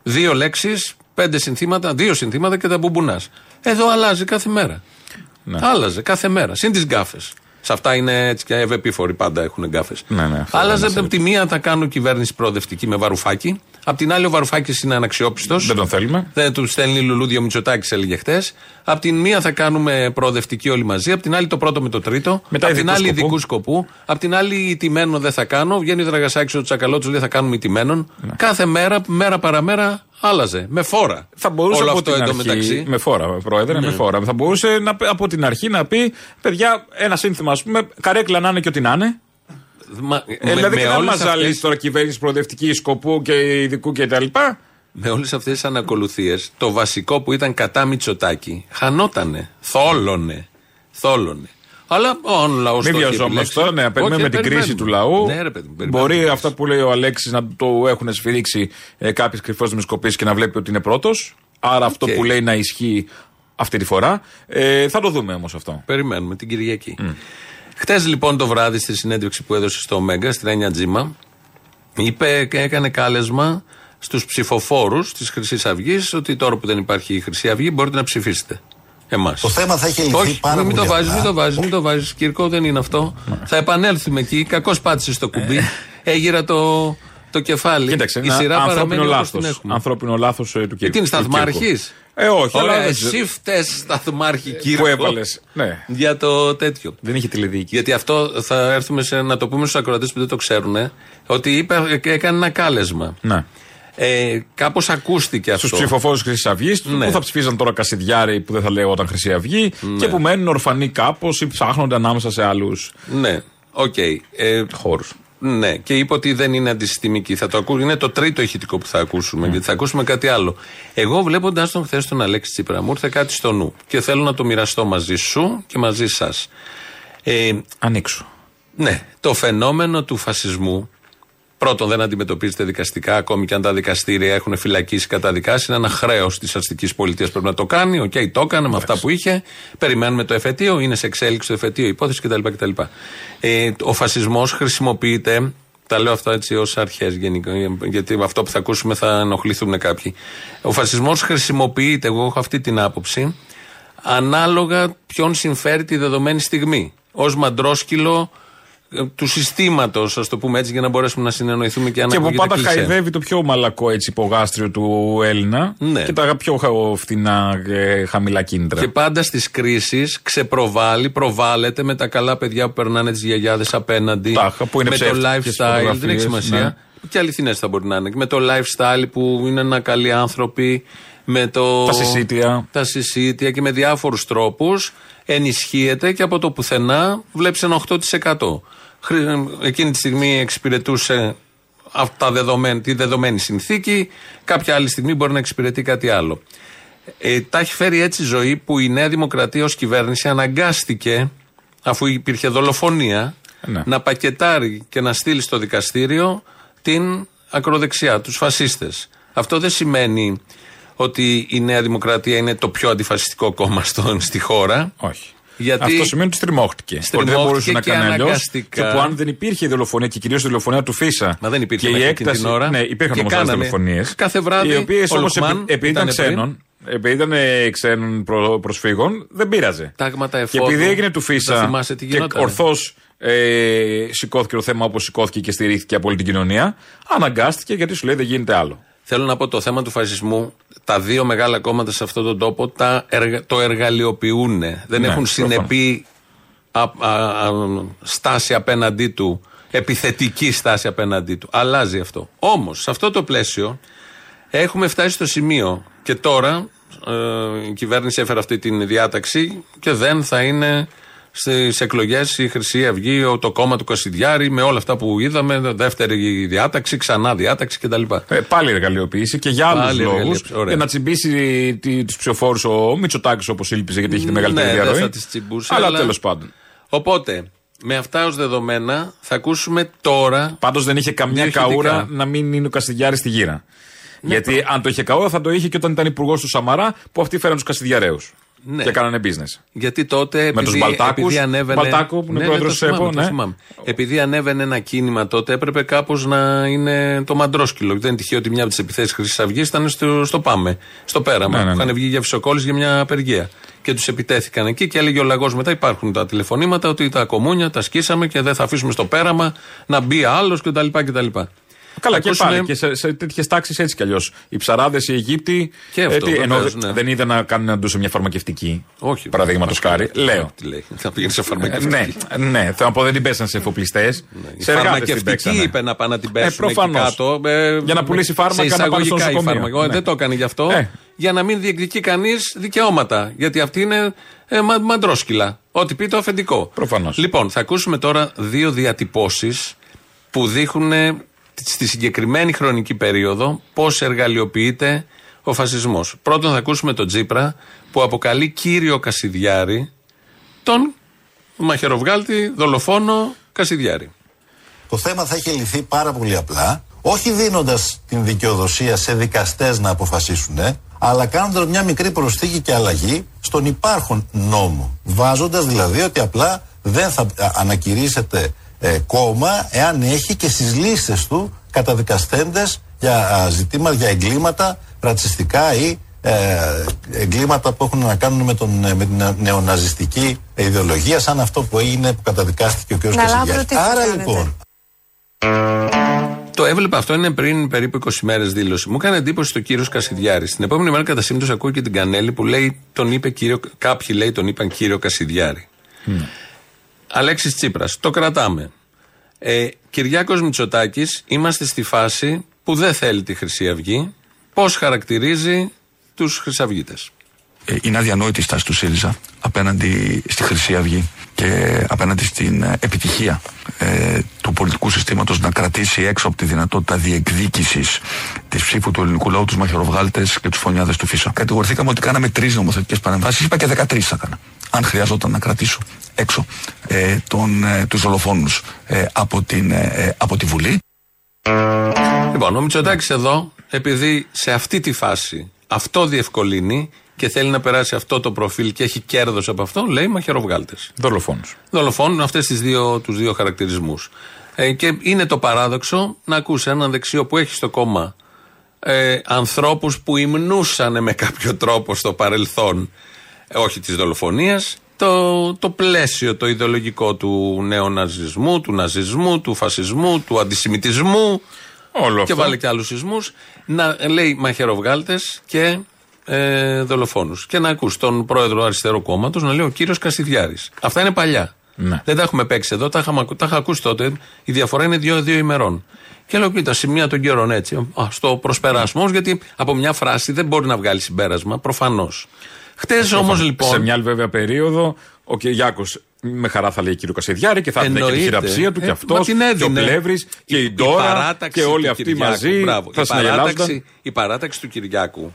δύο λέξεις, πέντε συνθήματα, δύο συνθήματα και τα μπουμπονά. Εδώ αλλάζει κάθε μέρα. Ναι. Άλλαζε κάθε μέρα. Συν τις γκάφες. Σε αυτά είναι έτσι και ευεπίφοροι πάντα έχουν γκάφες. Ναι, ναι, αυτό Άλλαζε είναι από τη μία θα κάνω κυβέρνηση προοδευτική με βαρουφάκι. Απ' την άλλη ο βαρουφάκι είναι αναξιόπιστος. Δεν τον θέλουμε. Δεν του στέλνει λουλούδια ο Μητσοτάκης, έλεγε χτες. Απ' την μία θα κάνουμε προοδευτική όλοι μαζί. Απ' την άλλη το πρώτο με το τρίτο. Μετά Απ' την ειδικού άλλη σκοπού. ειδικού σκοπού. Απ' την άλλη ηττημένων δεν θα κάνω. Βγαίνει ο Δραγασάκης ο Τσακαλώτσο λέει θα κάνουμε ηττημένων. Ναι. Κάθε μέρα, μέρα παραμέρα άλλαζε. Με φόρα. Θα μπορούσε Όλο από αυτό την αρχή, εντωμεταξύ. με φόρα, πρόεδρε, με φόρα. Θα μπορούσε να, πει- από την αρχή να πει, παιδιά, ένα σύνθημα, ας πούμε, καρέκλα να είναι και ό,τι να είναι. Μα- Ε, δηλαδή, και να όλες μας αυτές- ζαλίσει τώρα κυβέρνηση προοδευτική σκοπού και ειδικού κτλ. με όλες αυτές τις ανακολουθίες, το βασικό που ήταν κατά Μητσοτάκη, χανότανε, θόλωνε. Θόλωνε. Αλλά ο λαός Μην βιαζόμαστε τώρα, ναι, περιμένουμε την κρίση του λαού. Ναι, ρε, παιδί, μου, περιμένουμε Μπορεί την αυτά κρίση. που λέει ο Αλέξης να το έχουν σφυρίξει ε, κάποιες κρυφές δημοσκοπήσεις και να βλέπει ότι είναι πρώτος. Άρα αυτό Οκ. που λέει να ισχύει αυτή τη φορά. Ε, θα το δούμε όμως αυτό. Περιμένουμε την Κυριακή. Χτες λοιπόν το βράδυ στη συνέντευξη που έδωσε στο Mega, στη Ρένια Τζίμα, είπε και έκανε κάλεσμα στους ψηφοφόρους της Χρυσής Αυγής ότι τώρα που δεν υπάρχει η Χρυσή Αυγή μπορείτε να ψηφίσετε. Εμάς. Το θέμα θα έχει λυθεί Όχι, πάρα μην πολύ το βάζεις, απλά. μην το βάζεις, μην το βάζεις. Κυρκό δεν είναι αυτό. Θα επανέλθουμε εκεί. Κακώς πάτησες στο κουμπί. Έγειρα το, το κεφάλι. Κοίταξε, η ένα σειρά ανθρώπινο παραμένει όπως λάθος. την έχουμε. Ανθρώπινο λάθος του Κύρκου. Και τι είναι, του Κύρκου. σταθμάρχη. Ε, όχι, αλλά Ωραία, δεν- εσύ φταίει σταθμάρχη, Κύρκο. Που έβαλες. Ναι. Για το τέτοιο. Δεν είχε τηλεδιοίκηση. Γιατί αυτό θα έρθουμε σε, να το πούμε στους ακροατές που δεν το ξέρουν. Ότι είπε, έκανε ένα κάλεσμα. Ναι. Ε, Κάπως ακούστηκε αυτό. Στους ψηφοφόρους Χρυσής Αυγής, Ναι. που θα ψηφίζαν τώρα Κασιδιάρη που δεν θα λέγονταν Χρυσή Αυγή και που μένουν ορφανοί κάπως ή ψάχνονται ανάμεσα σε άλλους Ναι, οκ. Ε, χώρους. Ναι, και είπε ότι δεν είναι αντισυστημική. Θα το ακού... Είναι το τρίτο ηχητικό που θα ακούσουμε, γιατί θα ακούσουμε κάτι άλλο. Εγώ βλέποντας τον χθες τον Αλέξη Τσίπρα, μου ήρθε κάτι στο νου και θέλω να το μοιραστώ μαζί σου και μαζί σας. Ε, Ανοίξου. ναι, το φαινόμενο του φασισμού πρώτον δεν αντιμετωπίζεται δικαστικά, ακόμη και αν τα δικαστήρια έχουν φυλακίσει καταδικάσει. Είναι ένα χρέος της αστικής πολιτείας πρέπει να το κάνει. Οκ, το έκανε με αυτά που είχε. Περιμένουμε το εφετείο, είναι σε εξέλιξη το εφετείο, υπόθεση κτλ. κτλ. Ε, ο φασισμός χρησιμοποιείται. Τα λέω αυτά έτσι ως αρχές γενικά, γιατί με αυτό που θα ακούσουμε θα ενοχληθούν κάποιοι. Ο φασισμός χρησιμοποιείται, εγώ έχω αυτή την άποψη, ανάλογα ποιον συμφέρει τη δεδομένη στιγμή. Ω μαντρόσκυλο ε, του συστήματος, ας το πούμε έτσι, για να μπορέσουμε να συνεννοηθούμε και να Και που ακούγεται πάντα κλισέ. χαϊδεύει το πιο μαλακό έτσι υπογάστριο του Έλληνα Ναι. και τα πιο χα- φθηνά και χαμηλά κίνητρα. Και πάντα στις κρίσεις ξεπροβάλλει, προβάλλεται με τα καλά παιδιά που περνάνε τις γιαγιάδες απέναντι. Τάχα, που είναι με το ψεύτικες lifestyle, δεν φωτογραφίες, έχει σημασία. ναι. Και αληθινές θα μπορεί να είναι. Με το lifestyle που είναι ένα καλοί άνθρωποι. Με το... Τα συσίτια. Τα συσίτια και με διάφορους τρόπους ενισχύεται και από το πουθενά βλέπεις ένα 8%. Χρη- Εκείνη τη στιγμή εξυπηρετούσε αυτά δεδομένα, τη δεδομένη συνθήκη, κάποια άλλη στιγμή μπορεί να εξυπηρετεί κάτι άλλο. Ε, τα έχει φέρει έτσι η ζωή που η Νέα Δημοκρατία ως κυβέρνηση αναγκάστηκε, αφού υπήρχε δολοφονία, Ναι. να πακετάρει και να στείλει στο δικαστήριο την ακροδεξιά, τους φασίστες. Αυτό δεν σημαίνει ότι η Νέα Δημοκρατία είναι το πιο αντιφασιστικό κόμμα στο, στη χώρα. Όχι. Γιατί Αυτό σημαίνει ότι στριμώχτηκε. Ότι δεν Στριμώχτηκε μπορούσε να και κάνει αλλιώς. αναγκαστικά. Και που αν δεν υπήρχε η δολοφονία και κυρίως η δολοφονία του Φίσα. Μα δεν υπήρχε και η μέχρι εκείνη έκταση. την ώρα. Ναι, υπήρχαν Και όμως άλλες κάνανε δολοφονίες. κάθε βράδυ Οι οποίες ο όμω Λουκμάν επειδή ήταν ήτανε πριν. ξένων, επειδή ήταν ε, ξένων προ- προσφύγων, δεν πείραζε. Τάγματα Και εφόδου. επειδή έγινε του Δεν Φίσα θυμάσαι τι και γινότανε. ορθώς ε, σηκώθηκε το θέμα όπως σηκώθηκε και στηρίχθηκε από όλη την κοινωνία, αναγκάστηκε γιατί σου λέει δεν γίνεται άλλο. Θέλω να πω το θέμα του φασισμού, τα δύο μεγάλα κόμματα σε αυτόν τον τόπο τα εργα- το εργαλειοποιούν. Δεν Ναι, έχουν προφανώς. συνεπή α- α- α- στάση απέναντί του, επιθετική στάση απέναντί του. Αλλάζει αυτό. Όμως, σε αυτό το πλαίσιο έχουμε φτάσει στο σημείο και τώρα ε, η κυβέρνηση έφερε αυτή την διάταξη και δεν θα είναι στις εκλογές η Χρυσή Αυγή, ο- το κόμμα του Κασιδιάρη, με όλα αυτά που είδαμε, δεύτερη διάταξη, ξανά διάταξη κτλ. Ε, πάλι εργαλειοποίηση και για άλλους Πάλι λόγους. εργαλειοποίηση, ωραία. Για να τσιμπήσει τους ψηφοφόρους ο Μητσοτάκης όπως ήλπιζε γιατί έχει τη μεγαλύτερη Ναι, δεν διαρροή. θα τις τσιμπούσε, Αλλά αλλά- τέλος πάντων. Οπότε, με αυτά ως δεδομένα, θα ακούσουμε τώρα. Πάντως δεν είχε καμιά Διοικητικά. καούρα να μην είναι ο Κασιδιάρης στη γύρα. Ναι, Γιατί αν το είχε καούρα θα το είχε και όταν ήταν υπουργός του Σαμαρά που αυτοί φέραν τους Κασιδιαρέου. Ναι. Και κάνανε business. Γιατί τότε. Επειδή, τους Μπαλτάκους, επειδή ανέβαινε. Μπαλτάκο, που είναι ναι, πρόεδρος το της θυμάμαι, ΕΠΟ, το ναι. θυμάμαι. Επειδή ανέβαινε ένα κίνημα τότε, έπρεπε κάπως να είναι το μαντρόσκυλο. Δεν είναι τυχαίο ότι μια από τις επιθέσεις Χρυσής Αυγής ήταν στο, στο Πάμε, στο πέραμα. Ναι, ναι, ναι. Είχαν βγει για φυσοκόλληση για μια απεργία. Και τους επιτέθηκαν εκεί και έλεγε ο λαγός μετά: Υπάρχουν τα τηλεφωνήματα ότι τα κομμούνια τα σκίσαμε και δεν θα αφήσουμε στο πέραμα να μπει άλλος κτλ. Κτλ. Καλά, Θα και ακούσουμε- πάλι και σε, σε τέτοιες τάξεις έτσι κι αλλιώς. Οι ψαράδες, οι Αιγύπτιοι. Και αυτό, ε, τι, ενώ βεβαίως, δεν- ναι. δεν είδαν να κάνουν να ντου μια φαρμακευτική. Όχι. Παραδείγματος χάρη. Λέω. Τι λέει, θα πήγαινε σε Ε, φαρμακευτική. ναι, ναι, θέλω να πω δεν την πέσαν σε εφοπλιστές. Η σε εργάτες την φαρμακευτική παίξανε. είπε να πάνε να την πέσουν Ε, εκεί προφανώς. κάτω. ε, Για να πουλήσει φάρμακα, σε να πάνε στο εισαγωγικά η νοσοκομείο. φάρμακα. Ναι. Δεν το έκανε γι' αυτό. Ε. Για να μην διεκδικεί κανείς δικαιώματα. Γιατί αυτή είναι ε, μα, μαντρόσκυλα. Ό,τι πει το αφεντικό. Προφανώς. Λοιπόν, θα ακούσουμε τώρα δύο διατυπώσεις που δείχνουν στη συγκεκριμένη χρονική περίοδο πώς εργαλειοποιείται ο φασισμός. Πρώτον, θα ακούσουμε τον Τζίπρα που αποκαλεί κύριο Κασιδιάρη τον μαχαιροβγάλτη, δολοφόνο Κασιδιάρη. Το θέμα θα έχει λυθεί πάρα πολύ απλά, όχι δίνοντας την δικαιοδοσία σε δικαστές να αποφασίσουν, ε, αλλά κάνοντας μια μικρή προσθήκη και αλλαγή στον υπάρχον νόμο. Βάζοντας δηλαδή ότι απλά δεν θα ανακηρύσσεται ε, κόμμα εάν έχει και στις λίστες του καταδικαστέντες για ζητήματα, για εγκλήματα ρατσιστικά ή ε, εγκλήματα που έχουν να κάνουν με, τον, με την νεοναζιστική ιδεολογία, σαν αυτό που έγινε που καταδικάστηκε ο κ. Κασιδιάρη. Άρα λοιπόν. Το έβλεπα αυτό είναι πριν περίπου 20 μέρες δήλωση. Μου έκανε εντύπωση το κύριος Κασιδιάρης. Την επόμενη μέρα κατά σύμπτωση ακούω και την Κανέλη που λέει τον είπε κύριο, κάποιοι λέει τον είπαν κύριο Κασιδιάρη. Mm. Αλέξης Τσίπρας. Το κρατάμε. Ε, Κυριάκος Μητσοτάκης είμαστε στη φάση που δεν θέλει τη Χρυσή Αυγή. Πώς χαρακτηρίζει τους Χρυσαυγίτες; Ε, είναι αδιανόητη η στάση του ΣΥΡΙΖΑ απέναντι στη Χρυσή Αυγή και απέναντι στην ε, επιτυχία ε, του πολιτικού συστήματος να κρατήσει έξω από τη δυνατότητα διεκδίκησης της ψήφου του ελληνικού λαού τους μαχαιροβγάλτες και τους φωνιάδες του ΦΙΣΑ. Κατηγορηθήκαμε ότι κάναμε τρεις νομοθετικές παρεμβάσεις, είπα και 13 θα έκανα. Αν χρειαζόταν να κρατήσω έξω ε, τον, ε, τους δολοφόνους ε, από, την, ε, από τη Βουλή. Λοιπόν, ο Μητσοτάκης εδώ, επειδή σε αυτή τη φάση αυτό διευκολύνει και θέλει να περάσει αυτό το προφίλ και έχει κέρδος από αυτό, λέει μαχαιροβγάλτες. Δολοφόνους. Δολοφόνου, αυτές του δύο, τους δύο χαρακτηρισμούς. Ε, και είναι το παράδοξο να ακούσει έναν δεξιό που έχει στο κόμμα ε, ανθρώπους που υμνούσαν με κάποιο τρόπο στο παρελθόν, ε, όχι της δολοφονίας, το, το πλαίσιο το ιδεολογικό του νεοναζισμού, του ναζισμού, του φασισμού, του αντισημιτισμού. Όλο και αυτό. βάλε και άλλους σεισμούς. Να λέει μαχαιροβγάλτες και ε, δολοφόνους. Και να ακούς τον πρόεδρο αριστερού κόμματος να λέει ο κύριος Κασιδιάρη. Αυτά είναι παλιά. Ναι. Δεν τα έχουμε παίξει εδώ, τα, είχαμε, ακου- τα είχα ακούσει τότε. Η διαφορά είναι δύο-δύο ημερών. Και λέω, κοίτα, σημεία των καιρών έτσι. Α το προσπεράσουμε όμω, γιατί από μια φράση δεν μπορεί να βγάλει συμπέρασμα, προφανώς. Χτες όμως λοιπόν. Σε μια άλλη βέβαια περίοδο, ο Κυριάκο με χαρά θα λέει κύριος Κασιδιάρη και θα έδινε και τη Εννοείται. χειραψία του Ε, και αυτός. μα την Και ο έδινε. Πλεύρης και η Ντόρα παράταξη και όλοι του αυτοί Κυριάκου, μαζί μπράβο. θα η, συναγελάζονταν. παράταξη, η παράταξη του Κυριάκου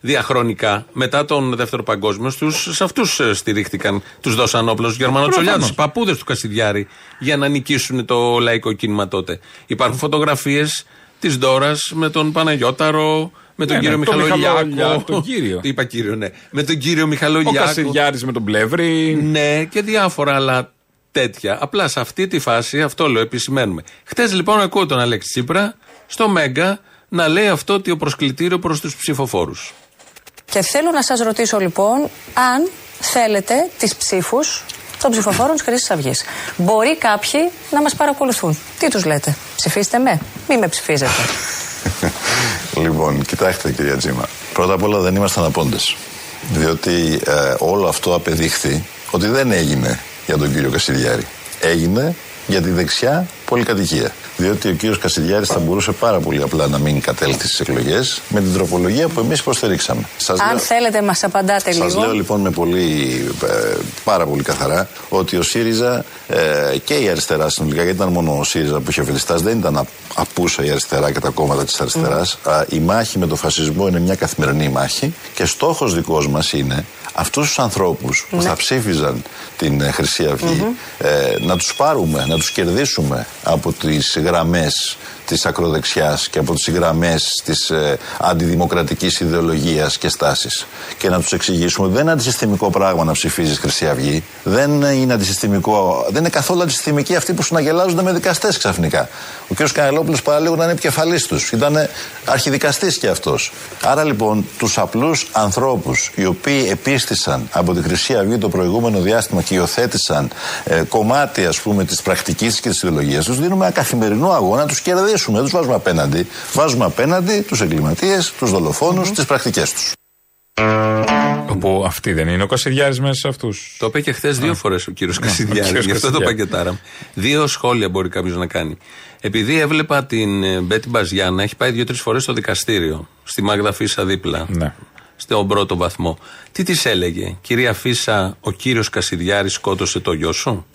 διαχρονικά μετά τον Δεύτερο Παγκόσμιο στους, σε αυτούς στηρίχτηκαν. Τους δώσαν όπλος του Γερμανοτσολιάδους, Προφανώς. οι παππούδες του Κασιδιάρη, για να νικήσουν το λαϊκό κίνημα τότε. Υπάρχουν φωτογραφίες της Ντόρας με τον Παναγιώταρο, με τον Ναι, κύριο ναι, τον Μιχαλολιάκο. Μιχαλολιάκο, τον κύριο. Είπα κύριο, ναι. Με τον κύριο Ο Μιχαλολιάκο. Κασιδιάρη με τον Πλεύρη. Ναι, και διάφορα άλλα τέτοια. Απλά σε αυτή τη φάση, αυτό λέω, επισημαίνουμε. Χτε λοιπόν ακούω τον Αλέξη Τσίπρα στο Μέγκα να λέει αυτό το προσκλητήριο προς τους ψηφοφόρους. Και θέλω να σας ρωτήσω λοιπόν αν θέλετε τις ψήφους των ψηφοφόρων της Χρυσής Αυγής. Μπορεί κάποιοι να μας παρακολουθούν. Τι τους λέτε, ψηφίστε με, μη με ψηφίζετε. Λοιπόν, κοιτάξτε κυρία Τζίμα. Πρώτα απ' όλα δεν ήμασταν απόντες. Διότι ε, όλο αυτό απεδείχθη ότι δεν έγινε για τον κύριο Κασιδιάρη. Έγινε για τη δεξιά πολυκατοικία. Διότι ο κύριος Κασιδιάρης θα μπορούσε πάρα πολύ απλά να μην κατέλθει στις εκλογές με την τροπολογία που εμείς υποστηρίξαμε. Σας αν λέω- θέλετε μας απαντάτε Σας λίγο. λέω λοιπόν με πολύ, ε, πάρα πολύ καθαρά ότι ο ΣΥΡΙΖΑ ε, και η αριστερά συνολικά, γιατί ήταν μόνο ο ΣΥΡΙΖΑ που είχε φιλιστά, δεν ήταν α- απούσα η αριστερά και τα κόμματα της αριστεράς. Η μάχη με τον φασισμό είναι μια καθημερινή μάχη και στόχος δικός μας είναι αυτούς τους ανθρώπους που θα ψήφιζαν την ε, Χρυσή Αυγή, ε, να τους πάρουμε, να τους κερδίσουμε από τις γραμμές της ακροδεξιάς και από τις γραμμές της ε, αντιδημοκρατικής ιδεολογίας και στάσης. Και να τους εξηγήσουμε ότι δεν είναι αντισυστημικό πράγμα να ψηφίζεις Χρυσή Αυγή. Δεν είναι αντισυστημικό, δεν είναι καθόλου αντισυστημικοί αυτοί που συναγελάζονται με δικαστές ξαφνικά. Ο κ. Κανελόπουλος παραλίγο να είναι επικεφαλής τους. Ήταν αρχιδικαστής κι αυτός. Άρα λοιπόν τους απλούς ανθρώπους οι οποίοι επίστησαν από τη Χρυσή Αυγή το προηγούμενο διάστημα και υιοθέτησαν ε, κομμάτι ας πούμε της πρακτικής και της ιδεολογίας τους, δίνουμε ένα καθημερινό αγώνα να τους κερδίσουμε. Δεν τους βάζουμε απέναντι. Βάζουμε απέναντι τους εγκληματίες, τους δολοφόνους, τις πρακτικές τους. Όπου αυτή δεν είναι ο Κασιδιάρης μέσα σε αυτούς. Το είπε και χθες δύο φορές ο κύριος ο Κασιδιάρης. κύριος Γι' αυτό το Κασιδιάρης. πακετάρα. Δύο σχόλια μπορεί κάποιος να κάνει. Επειδή έβλεπα την ε, Μπέτη Μπαζιά να έχει πάει δύο-τρεις φορές στο δικαστήριο, στη Μάγδα Φίσα δίπλα, Ναι. στον πρώτο βαθμό. Τι της έλεγε, Κυρία Φίσα, ο κύριος Κασιδιάρης σκότωσε το γιο σου.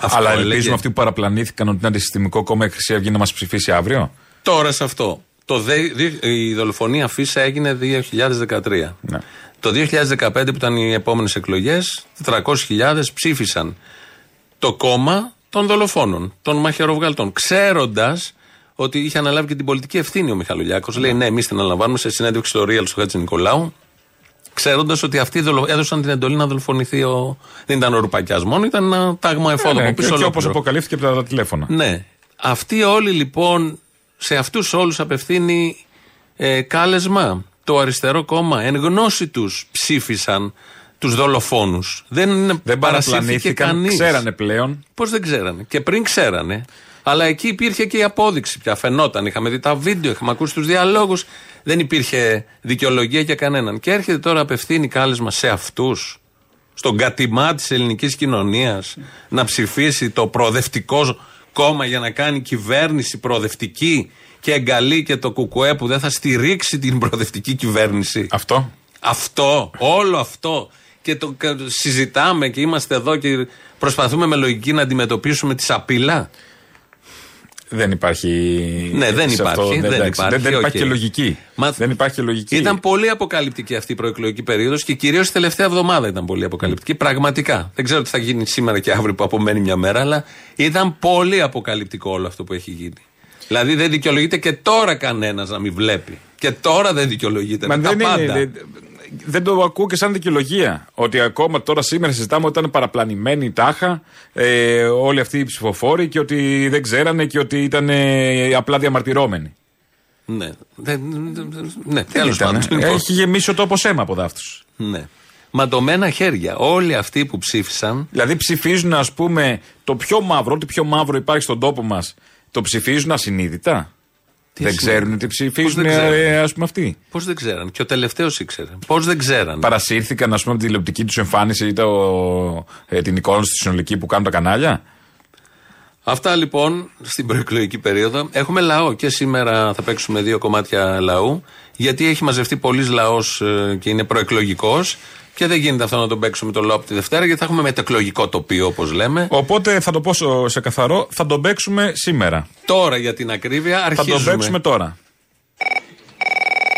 Αυτό Αλλά έλεγε. ελπίζουμε αυτοί που παραπλανήθηκαν ότι είναι αντισυστημικό κόμμα η Χρυσή Αυγή να μας ψηφίσει αύριο. Τώρα σε αυτό. Το δε, δι- η δολοφονία Φίσα έγινε 2013. Ναι. Το 2015 που ήταν οι επόμενες εκλογές, 400.000 ψήφισαν το κόμμα των δολοφόνων, των μαχαιροβγαλτών. Ξέροντας ότι είχε αναλάβει και την πολιτική ευθύνη ο Μιχαλολιάκος. Λέει ναι, εμείς την αναλαμβάνουμε σε συνέντευξη στο Real του Χατζη Νικολάου. Ξέροντας ότι αυτοί δολο- έδωσαν την εντολή να δολοφονηθεί ο. Δεν ήταν ο Ρουπακιάς μόνο, ήταν ένα τάγμα εφόδο Ναι, από και, πίσω. και όπως ολόκληρο. αποκαλύφθηκε από τα τηλέφωνα. Ναι. Αυτοί όλοι λοιπόν, σε αυτούς όλους απευθύνει ε, κάλεσμα. Το αριστερό κόμμα, εν γνώση τους ψήφισαν τους δολοφόνους. Δεν, είναι Δεν παρασύρθηκε παραπλανήθηκαν, κανείς. ξέρανε πλέον. Πώς δεν ξέρανε. Και πριν ξέρανε. Αλλά εκεί υπήρχε και η απόδειξη πια. Φαινόταν. Είχαμε δει τα βίντεο, είχαμε ακούσει τους διαλόγους. Δεν υπήρχε δικαιολογία για κανέναν. Και έρχεται τώρα απευθύνει κάλεσμα σε αυτούς στον κατημά της ελληνικής κοινωνίας να ψηφίσει το προοδευτικό κόμμα για να κάνει κυβέρνηση προοδευτική και εγκαλεί και το κουκουέ που δεν θα στηρίξει την προοδευτική κυβέρνηση. Αυτό. Αυτό, όλο αυτό. Και το κα- συζητάμε και είμαστε εδώ και προσπαθούμε με λογική να αντιμετωπίσουμε τη σαπίλα. Δεν υπάρχει. Ναι, δεν σε υπάρχει, αυτό, δεν εντάξει, υπάρχει, Δεν, δεν υπάρχει οκ. και λογική. Μα- Δεν υπάρχει και λογική. Ήταν πολύ αποκαλυπτική αυτή η προεκλογική περίοδος και κυρίως η τελευταία εβδομάδα ήταν πολύ αποκαλυπτική. Πραγματικά. Δεν ξέρω τι θα γίνει σήμερα και αύριο που απομένει μια μέρα, αλλά ήταν πολύ αποκαλυπτικό όλο αυτό που έχει γίνει. Δηλαδή δεν δικαιολογείται και τώρα κανένας να μην βλέπει. Και τώρα δεν δικαιολογείται. Μα με δεν, τα είναι, πάντα. δεν, δεν το ακούω και σαν δικαιολογία. Ότι ακόμα τώρα σήμερα συζητάμε ότι ήταν παραπλανημένοι τάχα ε, όλοι αυτοί οι ψηφοφόροι και ότι δεν ξέρανε και ότι ήταν ε, απλά διαμαρτυρώμενοι. Ναι, δεν, ναι Δεν τέλος ήταν, πάντων. ε. Έχει γεμίσει ο τόπο αίμα από δάφτους. Ναι. Ματωμένα χέρια. Όλοι αυτοί που ψήφισαν. Δηλαδή ψηφίζουν, ας πούμε, το πιο μαύρο, ό,τι πιο μαύρο υπάρχει στον τόπο μας, το ψηφίζουν ασυνείδητα; Τι δεν ασυνείδητα; ξέρουν τι Πώς ψηφίζουν, δεν ξέρουν; ας πούμε, αυτοί. Πώς δεν ξέραν; Και ο τελευταίος ήξερε. Πώς δεν ξέραν; Παρασύρθηκαν, ας πούμε, από τη τηλεοπτική τους εμφάνιση ή το, ε, την εικόνα στη συνολική που κάνουν τα κανάλια; Αυτά λοιπόν στην προεκλογική περίοδο. Έχουμε λαό και σήμερα θα παίξουμε δύο κομμάτια λαού. Γιατί έχει μαζευτεί πολλής λαός και είναι προεκλογικός. Και δεν γίνεται αυτό να τον παίξουμε το λαό από τη Δευτέρα, γιατί θα έχουμε μετεκλογικό τοπίο, όπως λέμε. Οπότε θα το πω στο- σε καθαρό, θα τον παίξουμε σήμερα. Τώρα για την ακρίβεια Θα αρχίζουμε. τον παίξουμε τώρα.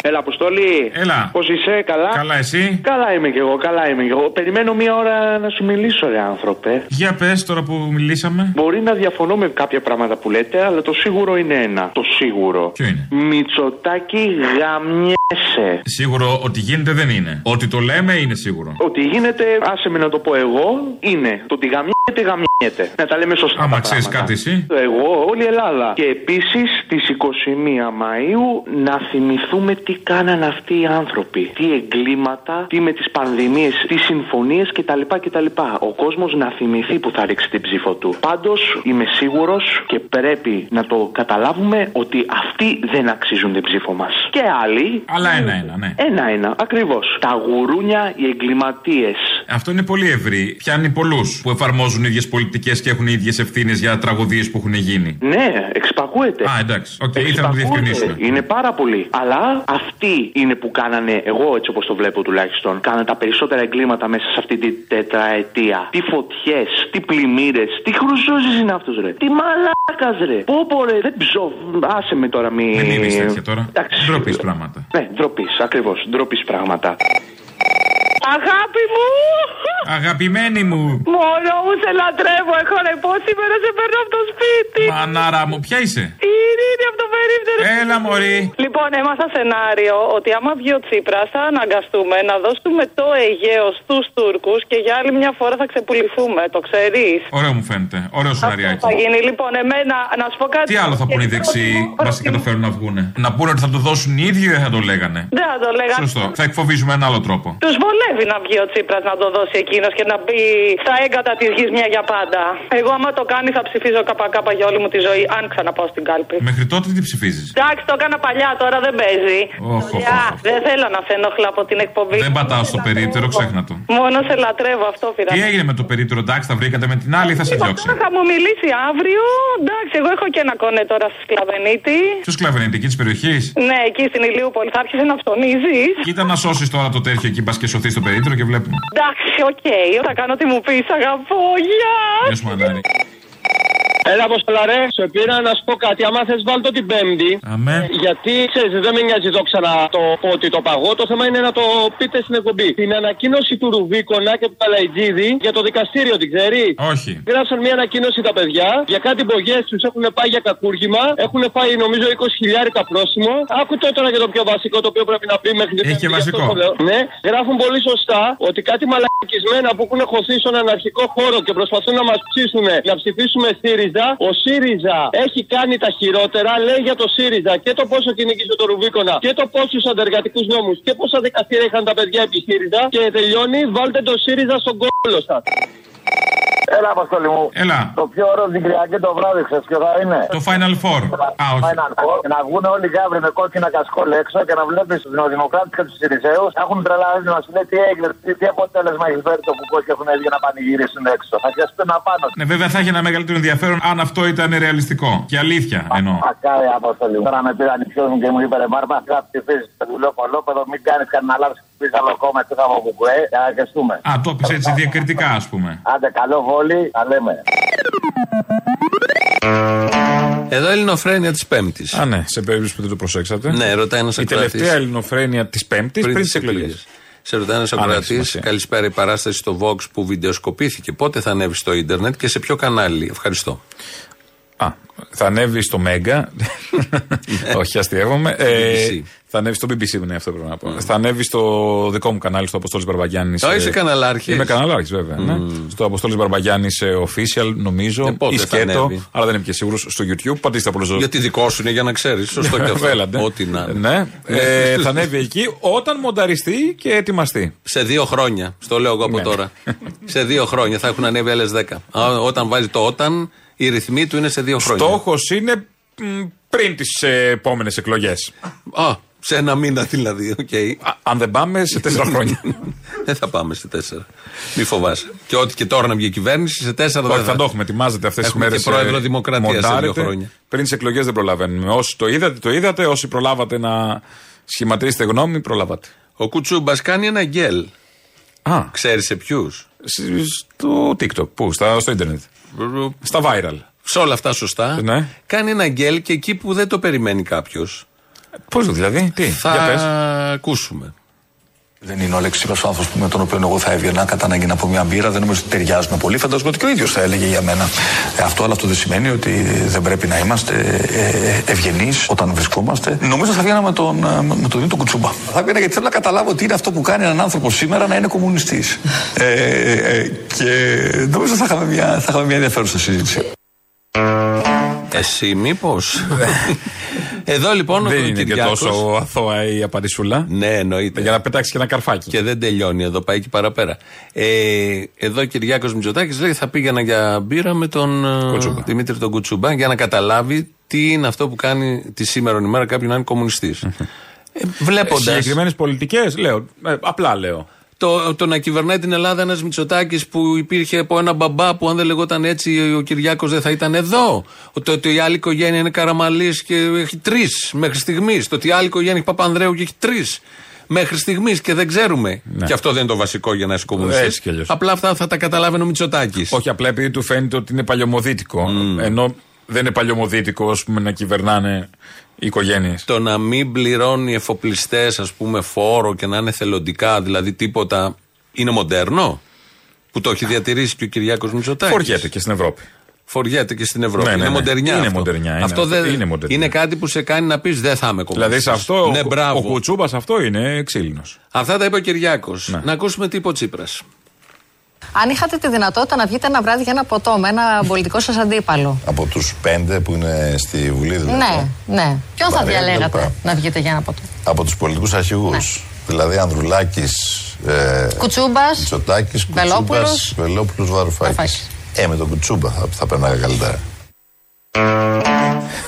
Έλα, Αποστολή. Έλα. Πώς είσαι, καλά; Καλά, εσύ; Καλά είμαι κι εγώ, καλά είμαι κι εγώ. Περιμένω μία ώρα να σου μιλήσω, ρε άνθρωπε. Για πες τώρα που μιλήσαμε. Μπορεί να διαφωνώ με κάποια πράγματα που λέτε, αλλά το σίγουρο είναι ένα. Το σίγουρο. Ποιο είναι; Μητσοτάκι γαμιέσαι. Σίγουρο ότι γίνεται δεν είναι. Ότι το λέμε είναι σίγουρο. Ότι γίνεται, άσε με να το πω εγώ, είναι. Το ότι γαμιέται, γαμιέται. Να τα λέμε σωστά. Άμα τα ξέρεις πράγματα. κάτι εσύ. Εγώ, όλη η Ελλάδα. Και επίσης στις 21 Μαου να θυμηθούμε τι κάναν αυτοί οι άνθρωποι. Τι εγκλήματα, τι με τις πανδημίες, τις συμφωνίες κτλ. κτλ. Ο κόσμος να θυμηθεί που θα ρίξει την ψήφο του. Πάντως είμαι σίγουρος και πρέπει να το καταλάβουμε ότι αυτοί δεν αξίζουν την ψήφο μας. Και άλλοι. Αλλά ένα-ένα, ναι. Ένα-ένα, ακριβώς. Τα γουρούνια, οι εγκληματίες. Αυτό είναι πολύ ευρύ. Πιάνει πολλούς που εφαρμόζουν ίδιες πολιτικές και έχουν ίδιες ευθύνες για τραγωδίες που έχουν γίνει. Ναι, εξυπακούεται. Α, εντάξει. Οκ, ήθελα να το Εξυπακούεται. διευκρινίσουμε. Είναι πάρα πολύ. Αλλά αυτοί είναι που κάνανε, εγώ έτσι όπως το βλέπω τουλάχιστον, κάνανε τα περισσότερα εγκλήματα μέσα σε αυτή την τετραετία. Τι φωτιές, τι πλημμύρες, τι χρυσόζης είναι αυτός, ρε. Τι μαλάκας, ρε. Πού πω, ρε. Δεν ψω. Άσε με τώρα, μη. Δεν είναι τέτοια τώρα. Εντάξει. Ντροπής πράγματα. Ναι, ντροπής, ακριβώς. Ντροπής πράγματα. Αγάπη μου! Αγαπημένη μου. Μόνο μου σε λατρεύω. Έχω ρεπό σήμερα σε παίρνω από το σπίτι. Μανάρα μου, ποια είσαι; Η Ειρήνη από το περίπτερο. Έλα, Μωρή. Λοιπόν, έμαθα σενάριο ότι άμα βγει ο Τσίπρας θα αναγκαστούμε να δώσουμε το Αιγαίο στους Τούρκους και για άλλη μια φορά θα ξεπουληθούμε. Το ξέρεις. Ωραίο μου φαίνεται. Ωραίο σενάριάκι. Θα γίνει λοιπόν εμένα, να σου πω κάτι. Τι άλλο θα πούνε οι δεξιοί, μας καταφέρουν να βγούνε; Να πούνε ότι θα το δώσουν οι ίδιοι ή δεν θα το λέγανε; Δεν θα το λέγανε. Σωστό. Θα εκφοβίζουμε ένα άλλο τρόπο. Τους βολεύει να βγει ο Τσίπρας να το δώσει εκείνος και να μπει στα έγκατα της γης μια για πάντα. Εγώ, άμα το κάνει, θα ψηφίζω ΚΚ για όλη μου τη ζωή, αν ξαναπάω στην κάλπη. Μέχρι τότε τι ψηφίζεις; Εντάξει, το έκανα παλιά, τώρα δεν παίζει. Όχ, όχ, Γεια. Δεν θέλω να σε ενοχλώ από την εκπομπή. Δεν πατάω στο περίπτερο, ξέχνα το. Μόνο σε λατρεύω αυτό πήρα. Τι έγινε με το περίπτερο, εντάξει, τα βρήκατε με την άλλη ή θα σε διώξει. Θα μου μιλήσει αύριο. Εντάξει, εγώ έχω και ένα κονέ τώρα στη Σκλαβενίτη. Ποιος σκλαβενίτη εκεί της περιοχής; Ναι, εκεί στην Ηλίουπολη. Θα άρχισε να ψωνίζει. Κοίτα να σώσεις τώρα το τέτοιο εκεί, πας και σωθείς στο περίπτερο και βλέπουμε. Εντάξει, οκ. Θα κάνω τι μου πει. Αγαπώ. Γεια. Γεια σου, μανάρι. Έλα, Αποστολά, ρε. Σε πήρα να σου πω κάτι. Άμα θες, βάλ' το την Πέμπτη. Αμέ. Γιατί ξέρεις, δεν με νοιάζει εδώ ξανά το πω ότι το παγώ. Το θέμα είναι να το πείτε στην εκπομπή. Την ανακοίνωση του Ρουβίκονα και του Καλαϊτζίδη για το δικαστήριο, την ξέρει; Όχι. Γράψαν μια ανακοίνωση τα παιδιά για κάτι μπογιές τους έχουν πάει για κακούργημα. Έχουν φάει νομίζω 20 χιλιάρικα πρόσημο. Άκου το τώρα για το πιο βασικό το οποίο πρέπει να πει μέχρι την Έχει και Πέμπτη, γι' αυτό βασικό. το λέω. Ναι, γράφουν πολύ σωστά ότι κάτι μαλακισμένα που έχουν χωθεί στον αναρχικό χώρο και προσπαθούν να μας ψήσουν να ψηφίσουμε ΣΥΡΙΖΑ. Ο ΣΥΡΙΖΑ έχει κάνει τα χειρότερα. Λέει για το ΣΥΡΙΖΑ και το πόσο κυνήγησε το Ρουβίκονα και το πόσους αντεργατικούς νόμους και πόσα δικαστήρια είχαν τα παιδιά επί ΣΥΡΙΖΑ. Και τελειώνει, βάλτε το ΣΥΡΙΖΑ στον κόλλο σας. Έλα, Αποστολή μου. Έλα. Το πιο ωραίο την Κυριακή το βράδυ, ξέρεις ποιο θα είναι; Το Final Four. Α, όχι. Final Four. Και να βγουν όλοι οι γάβροι με κόκκινα κασκόλ έξω και να βλέπεις τους Νεοδημοκράτες και τους Σιριζέου. Έχουν τρελαθεί να σου λέει τι έγινε, τι, τι αποτέλεσμα έχει φέρει το κουκό και έχουν έρθει για να πανηγυρίσουν έξω. Θα πιαστούν απάνω. Ναι, βέβαια θα είχε ένα μεγαλύτερο ενδιαφέρον αν αυτό ήταν ρεαλιστικό. Και αλήθεια εννοώ. Μακάρι Αποστολή μου. Τώρα με πήραν οι μου και μου είπε ρε Μπάρμπα, θα ψηφίσεις το δουλειό κολόπεδο, μην κάνεις κανένα λάθος και πει άλλο κόμμα και θα από κουκουέ και να αρκεστούμε. Α, το έπεισε έτσι διακριτικά, ας πούμε. Άντε, καλό βόλι, τα λέμε. Εδώ ελληνοφρένεια της Πέμπτης. Α, ναι, σε περίπτωση που δεν το προσέξατε. Ναι, ρωτάει ένας Η ακροατής. τελευταία ελληνοφρένεια της Πέμπτης πριν, τις εκλογές. Σε ρωτάει ένας Α, ναι, έχει ακροατής, σημασία. καλησπέρα η παράσταση στο Vox που βιντεοσκοπήθηκε. Πότε θα ανέβει στο ίντερνετ και σε ποιο κανάλι. Ευχαριστώ. Α, θα ανέβει στο Μέγκα. Όχι, αστείευομαι. Στο Ε, BBC. θα ανέβει στο BBC, ναι, αυτό πρέπει να πω. Θα ανέβει στο δικό μου κανάλι, στο Αποστόλης Μπαρμπαγιάννης. Α, είσαι καναλάρχης. Είμαι καναλάρχης, βέβαια. Ναι. Στο Αποστόλης Μπαρμπαγιάννης official, νομίζω. Ε, πότε ή θα σκέτο, ανέβει; αλλά δεν είμαι και σίγουρος. Στο YouTube, πατήστε απλώς. Γιατί δικό σου είναι για να ξέρεις. Σωστό και αυτό. Βέλαντε. Ό,τι να είναι. Ναι. Ε, θα ανέβει εκεί όταν μονταριστεί και ετοιμαστεί. Σε δύο χρόνια. Στο λέω εγώ από Ναι. τώρα. σε δύο χρόνια θα έχουν ανέβει άλλες 10. Α, όταν βάζει το όταν, οι ρυθμοί του είναι σε δύο χρόνια. Στόχος είναι μ, πριν τις επόμενες εκλογές. Α, σε ένα μήνα δηλαδή. οκ. Αν δεν πάμε σε τέσσερα χρόνια. δεν θα πάμε σε τέσσερα. Μη φοβάσαι. Και ό,τι και τώρα να βγει η κυβέρνηση, σε τέσσερα Όχι, δεν θα το έχουμε. Ετοιμάζεται αυτές τις Έχουμε μέρες. και πρόεδρο Δημοκρατίας σε δύο χρόνια. Πριν τις εκλογές δεν προλαβαίνουμε. Όσοι το είδατε, το είδατε. Όσοι προλάβατε να σχηματίσετε γνώμη, προλάβατε. Ο Κουτσούμπας κάνει ένα γκέλ. Α. Ξέρεις σε ποιους; Στο TikTok. Πού, στα, στο Ιντερνετ. Στα viral. Σε όλα αυτά σωστά. Ναι. Κάνει ένα γκέλ και εκεί που δεν το περιμένει κάποιος. Πώς δηλαδή, τι, θα για πες. ακούσουμε. Δεν είναι ο Αλεξίπρα ο άνθρωπο με τον οποίο εγώ θα έβγαινα κατά ανάγκη να πω μια μπύρα. Δεν νομίζω ότι ταιριάζουμε πολύ. Φαντάζομαι ότι και ο ίδιος θα έλεγε για μένα ε, αυτό, αλλά αυτό δεν σημαίνει ότι δεν πρέπει να είμαστε ε, ευγενείς όταν βρισκόμαστε. Νομίζω θα βγαίνα με τον, ε, με τον Νίτο Κουτσούμπα. Θα βγαίνα γιατί θέλω να καταλάβω τι είναι αυτό που κάνει έναν άνθρωπο σήμερα να είναι κομμουνιστής. Ε, ε, και νομίζω θα είχαμε μια, θα είχαμε μια ενδιαφέρουσα συζήτηση. Εσύ μήπως; Εδώ λοιπόν Δεν ο είναι και Κυριάκος- τόσο αθώα η απαντησούλα. Ναι, εννοείται. Για να πετάξει και ένα καρφάκι. Και δεν τελειώνει εδώ, πάει και παραπέρα. Ε, εδώ ο Κυριάκος Μητσοτάκης λέει θα πήγαινα για μπύρα με τον ε, Κουτσούμπα. Δημήτρη τον Κουτσούμπα για να καταλάβει τι είναι αυτό που κάνει τη σήμερα ημέρα κάποιον να είναι κομμουνιστής. ε, Βλέποντα. Συγκεκριμένες πολιτικές, λέω. ε, απλά λέω. Το, το να κυβερνάει την Ελλάδα ένας Μητσοτάκης που υπήρχε από ένα μπαμπά που αν δεν λεγόταν έτσι ο Κυριάκος δεν θα ήταν εδώ. Το ότι η άλλη οικογένεια είναι Καραμαλής και έχει τρεις μέχρι στιγμής. Το ότι η άλλη οικογένεια έχει Παπανδρέου και έχει τρεις μέχρι στιγμής και δεν ξέρουμε. Και αυτό δεν είναι το βασικό για να είσαι Ναι. Έτσι κομμουνιστή. κι αλλιώς. Απλά αυτά θα τα καταλάβαινε ο Μητσοτάκης. Όχι, απλά επειδή του φαίνεται ότι είναι παλιωμοδίτικο. Ενώ δεν είναι παλιωμοδίτικο, ας πούμε, να κυβερνάνε οι οικογένειες. Το να μην πληρώνει εφοπλιστές, ας πούμε, φόρο και να είναι θελοντικά, δηλαδή τίποτα. Είναι μοντέρνο; Που το έχει διατηρήσει και ο Κυριάκος Μητσοτάκης. Φοριέται και στην Ευρώπη. Φοριέται και στην Ευρώπη. Ναι, ναι, είναι ναι. μοντερνιά. Είναι αυτό. μοντερνιά, είναι αυτό αυτό. δεν, Είναι μοντερνιά. είναι κάτι που σε κάνει να πεις δεν θα είμαι κομμουνιστής. Δηλαδή σε αυτό ναι, ο, μπράβο. ο Κουτσούμπας αυτό είναι ξύλινος. Αυτά τα είπε ο Κυριάκος. Ναι. Να ακούσουμε τι είπε ο Τσίπρας. Αν είχατε τη δυνατότητα να βγείτε ένα βράδυ για ένα ποτό με ένα πολιτικό σας αντίπαλο. Από τους πέντε που είναι στη Βουλή, δηλαδή. Ναι, ναι. Ποιον θα Βαρέλα, διαλέγατε πράγμα. να βγείτε για ένα ποτό; Από τους πολιτικούς αρχηγούς. Δηλαδή Ανδρουλάκης, ε, Κουτσούμπας. Μητσοτάκης, Βελόπουλος. Κουτσούμπας, Βελόπουλος, Βαρουφάκης. Βαρουφάκης. Ε, με τον Κουτσούμπα θα, θα περνάγα καλύτερα.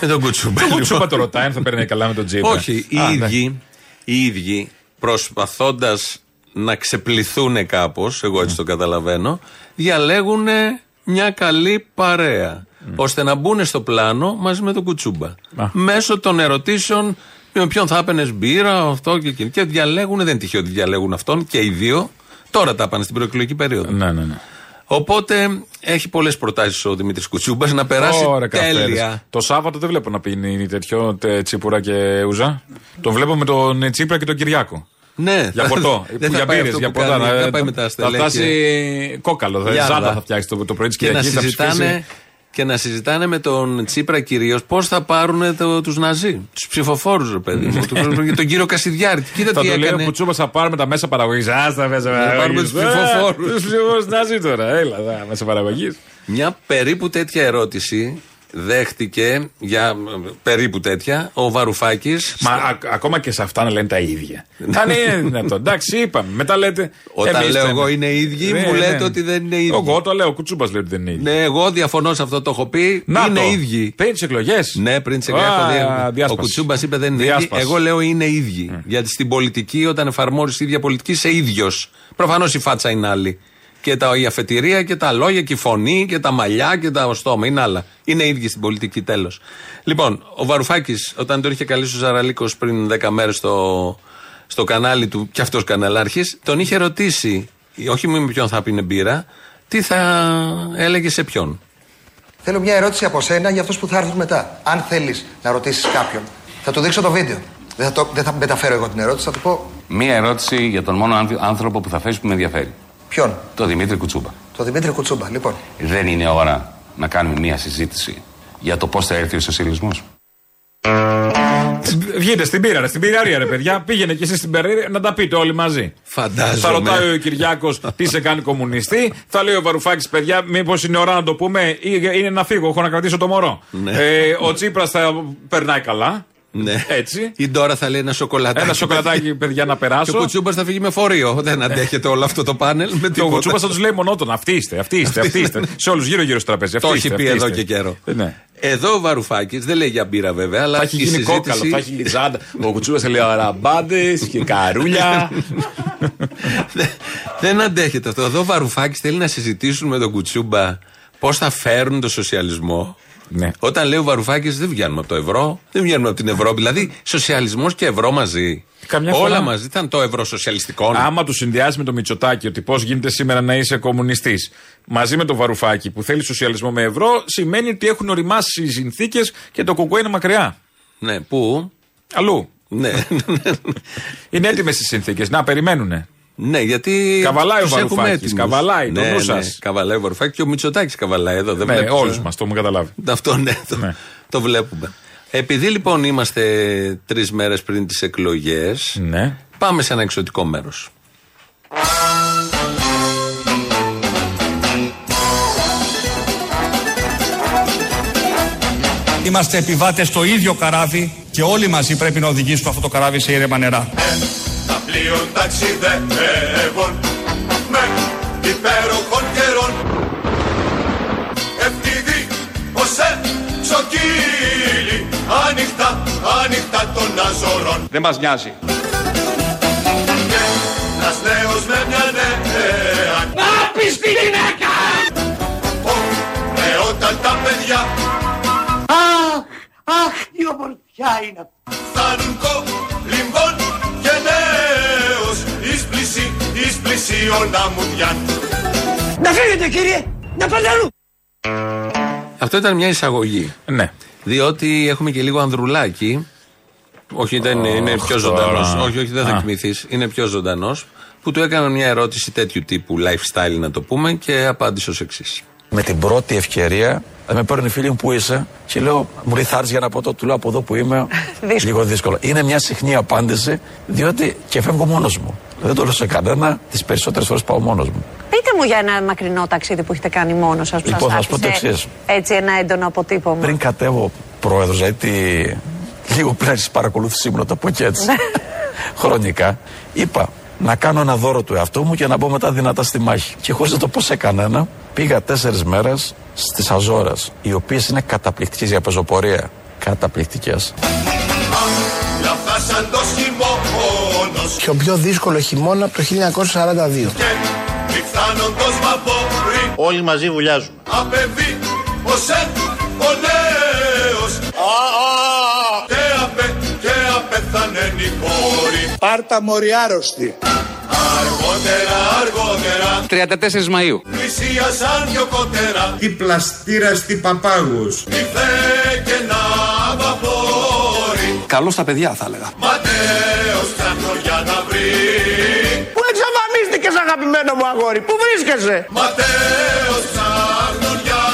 Με τον Κουτσούμπα. Το Κουτσούμπα το ρωτάει αν θα παίρνει καλά με τον Τζίπρα. Όχι, οι Α, ναι. ίδιοι, οι ίδιοι προσπαθώντας να ξεπληθούν κάπως, εγώ έτσι το καταλαβαίνω, διαλέγουν μια καλή παρέα. ώστε να μπουν στο πλάνο μαζί με τον Κουτσούμπα. Μέσω των ερωτήσεων με ποιον θα έπαιρνε μπύρα, αυτό και εκείνο. Και διαλέγουν, δεν είναι τυχαίο ότι διαλέγουν αυτόν και οι δύο. Τώρα τα πάνε στην προεκλογική περίοδο. Ναι, ναι, ναι. Οπότε έχει πολλές προτάσεις ο Δημήτρης Κουτσούμπας να περάσει Ωραία, τέλεια. Καφτέρης. Το Σάββατο δεν βλέπω να πίνει τέτοιο τε, τσίπουρα και ούζα. Τον βλέπω με τον ε, Τσίπρα και τον Κυριάκο. Ναι, Για ποτό. δεν θα για πάει μπύρες, αυτό για που ποτά. κάνει, να- δεν πάει με τα Θα στελέχη. φτάσει κόκαλο. θα- Γιάδα. Ζάντα θα φτιάξει το, το πρωί της και να, Κυριακής. Θα ψηφίσει. συζητάνε, και να συζητάνε με τον Τσίπρα κυρίως πώς θα πάρουν το, τους Ναζί, τους ψηφοφόρους, ρε παιδί μου. του- τον κύριο Κασιδιάρη. Κοίτα Θα τι του λέει ο έκανε. Κουτσούμπας θα πάρουμε τα μέσα παραγωγής. Α τα μέσα παραγωγή. πάρουμε τους ψηφοφόρους. Τους ψηφοφόρους να ζει τώρα. Έλα, τα μέσα παραγωγής. Μια περίπου τέτοια ερώτηση δέχτηκε για ε, περίπου τέτοια ο Βαρουφάκης. Μα α- ακόμα και σε αυτά να λένε τα ίδια. Αν είναι δυνατόν. Εντάξει, είπαμε. Μετά λέτε. Όταν εμείς λέω λέμε. εγώ είναι ίδιοι, Ναι, μου ναι. λέτε ότι δεν είναι ίδιοι. Εγώ το λέω. Ο Κουτσούμπας λέει ότι δεν είναι ίδιοι. Ναι, εγώ διαφωνώ σε αυτό το έχω πει. Να είναι το. ίδιοι. Πριν τις εκλογές. Ναι, πριν τις Α, εκλογέ. Ο διάσπαση. Κουτσούμπας είπε δεν είναι ίδιοι. Διάσπαση. Εγώ λέω είναι ίδιοι. Γιατί στην πολιτική, όταν εφαρμόζεις ίδια πολιτική, είσαι ίδιος. Προφανώς η φάτσα είναι άλλη. Και τα, η αφετηρία και τα λόγια και η φωνή και τα μαλλιά και τα στόμα είναι άλλα. Είναι ίδιοι στην πολιτική, τέλος. Λοιπόν, ο Βαρουφάκης, όταν τον είχε καλέσει ο Ζαραλίκος πριν 10 μέρες στο, στο κανάλι του, και αυτός καναλάρχης, τον είχε ρωτήσει, όχι με ποιον θα πίνει μπύρα, τι θα έλεγε σε ποιον. Θέλω μια ερώτηση από σένα για αυτούς που θα έρθουν μετά. Αν θέλεις να ρωτήσεις κάποιον, θα του δείξω το βίντεο. Δεν θα, το, δεν θα μεταφέρω εγώ την ερώτηση, θα του πω Μία ερώτηση για τον μόνο άνθ- άνθρωπο που θα θέσει που με ενδιαφέρει. Ποιον; Το Δημήτρη Κουτσούμπα. Το Δημήτρη Κουτσούμπα. Λοιπόν, Δεν είναι ώρα να κάνουμε μία συζήτηση για το πώς θα έρθει ο σοσιαλισμός. Βγείτε στην πύρα, ρε, στην πυραρία, ρε παιδιά. Πήγαινε κι εσείς στην πυραρία να τα πείτε όλοι μαζί. Φαντάζομαι. Θα ρωτάει ο Κυριάκος τι σε κάνει κομμουνιστή. Θα λέει ο Βαρουφάκης, παιδιά, μήπως είναι ώρα να το πούμε ή είναι να φύγω. Έχω να κρατήσω το μωρό. Ναι. Ε, ο Τσίπρας θα περνάει καλά. Ναι. Έτσι. Η Ντόρα θα λέει ένα σοκολατάκι. Ένα σοκολατάκι, παιδιά, να περάσω. Και ο Κουτσούμπας θα φύγει με φορείο. Δεν αντέχεται όλο αυτό το πάνελ. Με Και ο τίποτα. Κουτσούμπας θα τους λέει μονότονα. Αυτοί είστε, αυτοί είστε, αυτοί είστε. Σε όλους γύρω-γύρω στο τραπέζι. Το αυτοί έχει είστε, πει αυτοί εδώ είστε. και καιρό. Ε, Ναι. Εδώ ο Βαρουφάκης δεν λέει για μπύρα βέβαια, αλλά Θα έχει η γίνει συζήτηση... κόκαλο, θα έχει λιζάντα. Ο Κουτσούμπας θα λέει αραμπάντες και καρούλια. δεν αντέχεται αυτό. Εδώ ο Βαρουφάκης θέλει να συζητήσουν με τον Κουτσούμπα πώς θα φέρουν το σοσιαλισμό. Ναι. Όταν λέει ο Βαρουφάκης δεν βγαίνουμε από το ευρώ, δεν βγαίνουμε από την Ευρώπη. Δηλαδή σοσιαλισμός και ευρώ μαζί. Καμιά Όλα φορά- μαζί ήταν το ευρώ σοσιαλιστικό. Άμα του συνδυάσει με το Μητσοτάκι ότι πώς γίνεται σήμερα να είσαι κομμουνιστής μαζί με το Βαρουφάκι που θέλει σοσιαλισμό με ευρώ, σημαίνει ότι έχουν οριμάσει οι συνθήκες και το κουκουέ είναι μακριά. Ναι, πού; Αλλού. Ναι. Είναι έτοιμες οι συνθήκες. Να περιμένουνε. Ναι, γιατί. Καβαλάει ο τους έχουμε Βαρουφάκης, έτοιμους. καβαλάει, το ναι, νου ναι, σας. Καβαλάει ο Βαρουφάκης και ο Μητσοτάκης καβαλάει εδώ. Δεν Ναι, βλέπεις, όλους ε; μας το έχουμε καταλάβει. Αυτό ναι, το, το βλέπουμε. Επειδή λοιπόν είμαστε τρεις μέρες πριν τις εκλογές, Ναι. πάμε σε ένα εξωτικό μέρος. Είμαστε επιβάτες στο ίδιο καράβι και όλοι μαζί πρέπει να οδηγήσουμε αυτό το καράβι σε ήρεμα νερά. Τα πλοίων ταξιδεύουν με υπέροχων καιρών Ευθύδη ως εξοκύλι ανοιχτά, ανοιχτά των αζωρών Δεν μας νοιάζει. Και ένας νέος με μια νέα Να πεις τη γυναίκα Νεότατα παιδιά Αχ, αχ, τι ομορφιά είναι αυτή. Φτάνουν κολυμπών πλησί, εις πλησίον αμμουδιάν Να φύγετε κύριε, να πάτε αλλού. Αυτό ήταν μια εισαγωγή. Ναι. Διότι έχουμε και λίγο ανδρουλάκι. Όχι, δεν είναι, είναι πιο τώρα. ζωντανό. Όχι, όχι, δεν θα Α. κοιμηθείς. Είναι πιο ζωντανός. Που του έκανα μια ερώτηση τέτοιου τύπου lifestyle, να το πούμε, και απάντησε ως εξής. Με την πρώτη ευκαιρία θα με παίρνουν οι φίλοι μου που είσαι και λέω μου λέει θα έρθεις για να πω το του λέω από εδώ που είμαι λίγο δύσκολο. Είναι μια συχνή απάντηση διότι και φεύγω μόνος μου. Δεν το λέω σε κανένα, τις περισσότερες φορές πάω μόνος μου. Πείτε μου για ένα μακρινό ταξίδι που έχετε κάνει μόνος σας. Λοιπόν, θα σου πω το εξής. Έτσι, ένα έντονο αποτύπωμα. Πριν κατέβω πρόεδρος, γιατί λίγο πριν αρχίσει παρακολούθησή μου να το πω και έτσι, χρονικά, είπα να κάνω ένα δώρο του εαυτού μου και να μπω μετά δυνατά στη μάχη. Και χωρίς να το πω σε κανένα, πήγα τέσσερις μέρες στις Αζόρες, οι οποίες είναι καταπληκτικές για πεζοπορία. καταπληκτικές. Και ο πιο δύσκολο χειμώνα από το 1942. Και μη φθάνοντος βαπόρι Όλοι μαζί βουλιάζουμε. Απεβεί ο σεν ο νέος Και απε και απεθανέν η κόρη Πάρτα μωρή άρρωστη. Αργότερα αργότερα 34 Μαΐου. Πλησίασαν δυο κότερα Τι πλαστήρας στη παπάγους. Ήρθε και να βαπόρι Καλό στα παιδιά θα έλεγα. Ματέος ψάχνω αγαπημένο μου αγόρι, πού βρίσκεσαι; Ματέος ψάχνω για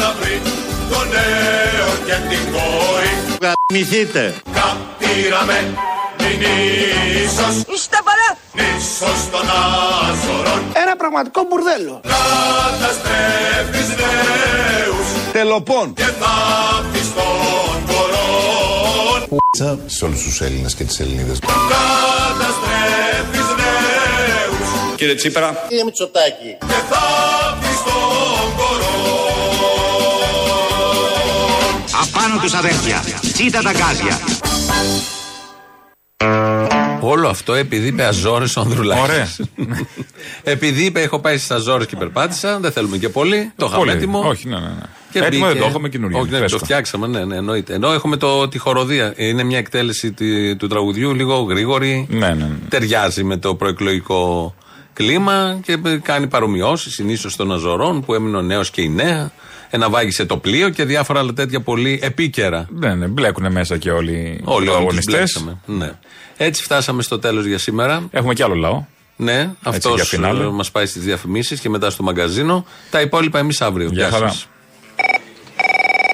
να βρει Το νέο και την κόρη Γαμηθείτε. Κατήραμε την ίσος Είστε παρά. Νήσος των Άζωρων Ένα πραγματικό μπουρδέλο. Καταστρέφεις νέους Τελοπών. Και θαύτης των κορών Σε όλους τους Έλληνες και τις Ελληνίδες. Καταστρέφεις νέους Κύριε Τσίπρα. Κύριε Μητσοτάκη. Και θαύτης των κορών Απάνω τους αδέρφια. Τσίτα τα γκάζια. Όλο αυτό επειδή είπε Αζόρες ο Ανδρουλάκης. Ωραία. επειδή είπε έχω πάει στις Αζόρες και περπάτησα, δεν θέλουμε και πολύ. Το είχαμε Πολύ. έτοιμο. Όχι, ναι, ναι. ναι. Και Έτοιμο μπήκε- δεν το έχουμε καινούριο. Όχι, ναι, το φρέσκο. φτιάξαμε, ναι, ναι, εννοείται. Ενώ έχουμε το, τη χοροδία. Είναι μια εκτέλεση τη- του τραγουδιού, λίγο γρήγορη. Ναι, ναι, ναι. Ταιριάζει με το προεκλογικό κλίμα και κάνει παρομοιώσεις συνήθως των Αζωρών που έμεινε ο νέος και η νέα. Εναβάγησε το πλοίο και διάφορα άλλα τέτοια πολύ επίκαιρα. Ναι, ναι, μπλέκουν μέσα και όλοι οι Όλοι, όλοι τους πρωταγωνιστές. μπλέξαμε. Ναι. Έτσι φτάσαμε στο τέλος για σήμερα. Έχουμε κι άλλο λαό. Ναι, αυτό για φινάλε. μας πάει στις διαφημίσεις και μετά στο μαγκαζίνο. Τα υπόλοιπα εμείς αύριο. Γεια Γεια χαρά.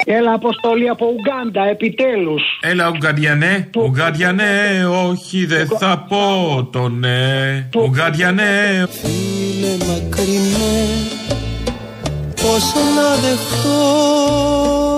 Σας. Έλα, Αποστολή από Ουγγάντα, επιτέλους. Έλα, Ουγγαντιανέ. Ουγγαντιανέ, όχι, δεν θα πω το ναι. Ουγγαντιανέ. Φίλε μακρινέ Πώς να δεχτώ Άλλη αγκαλιά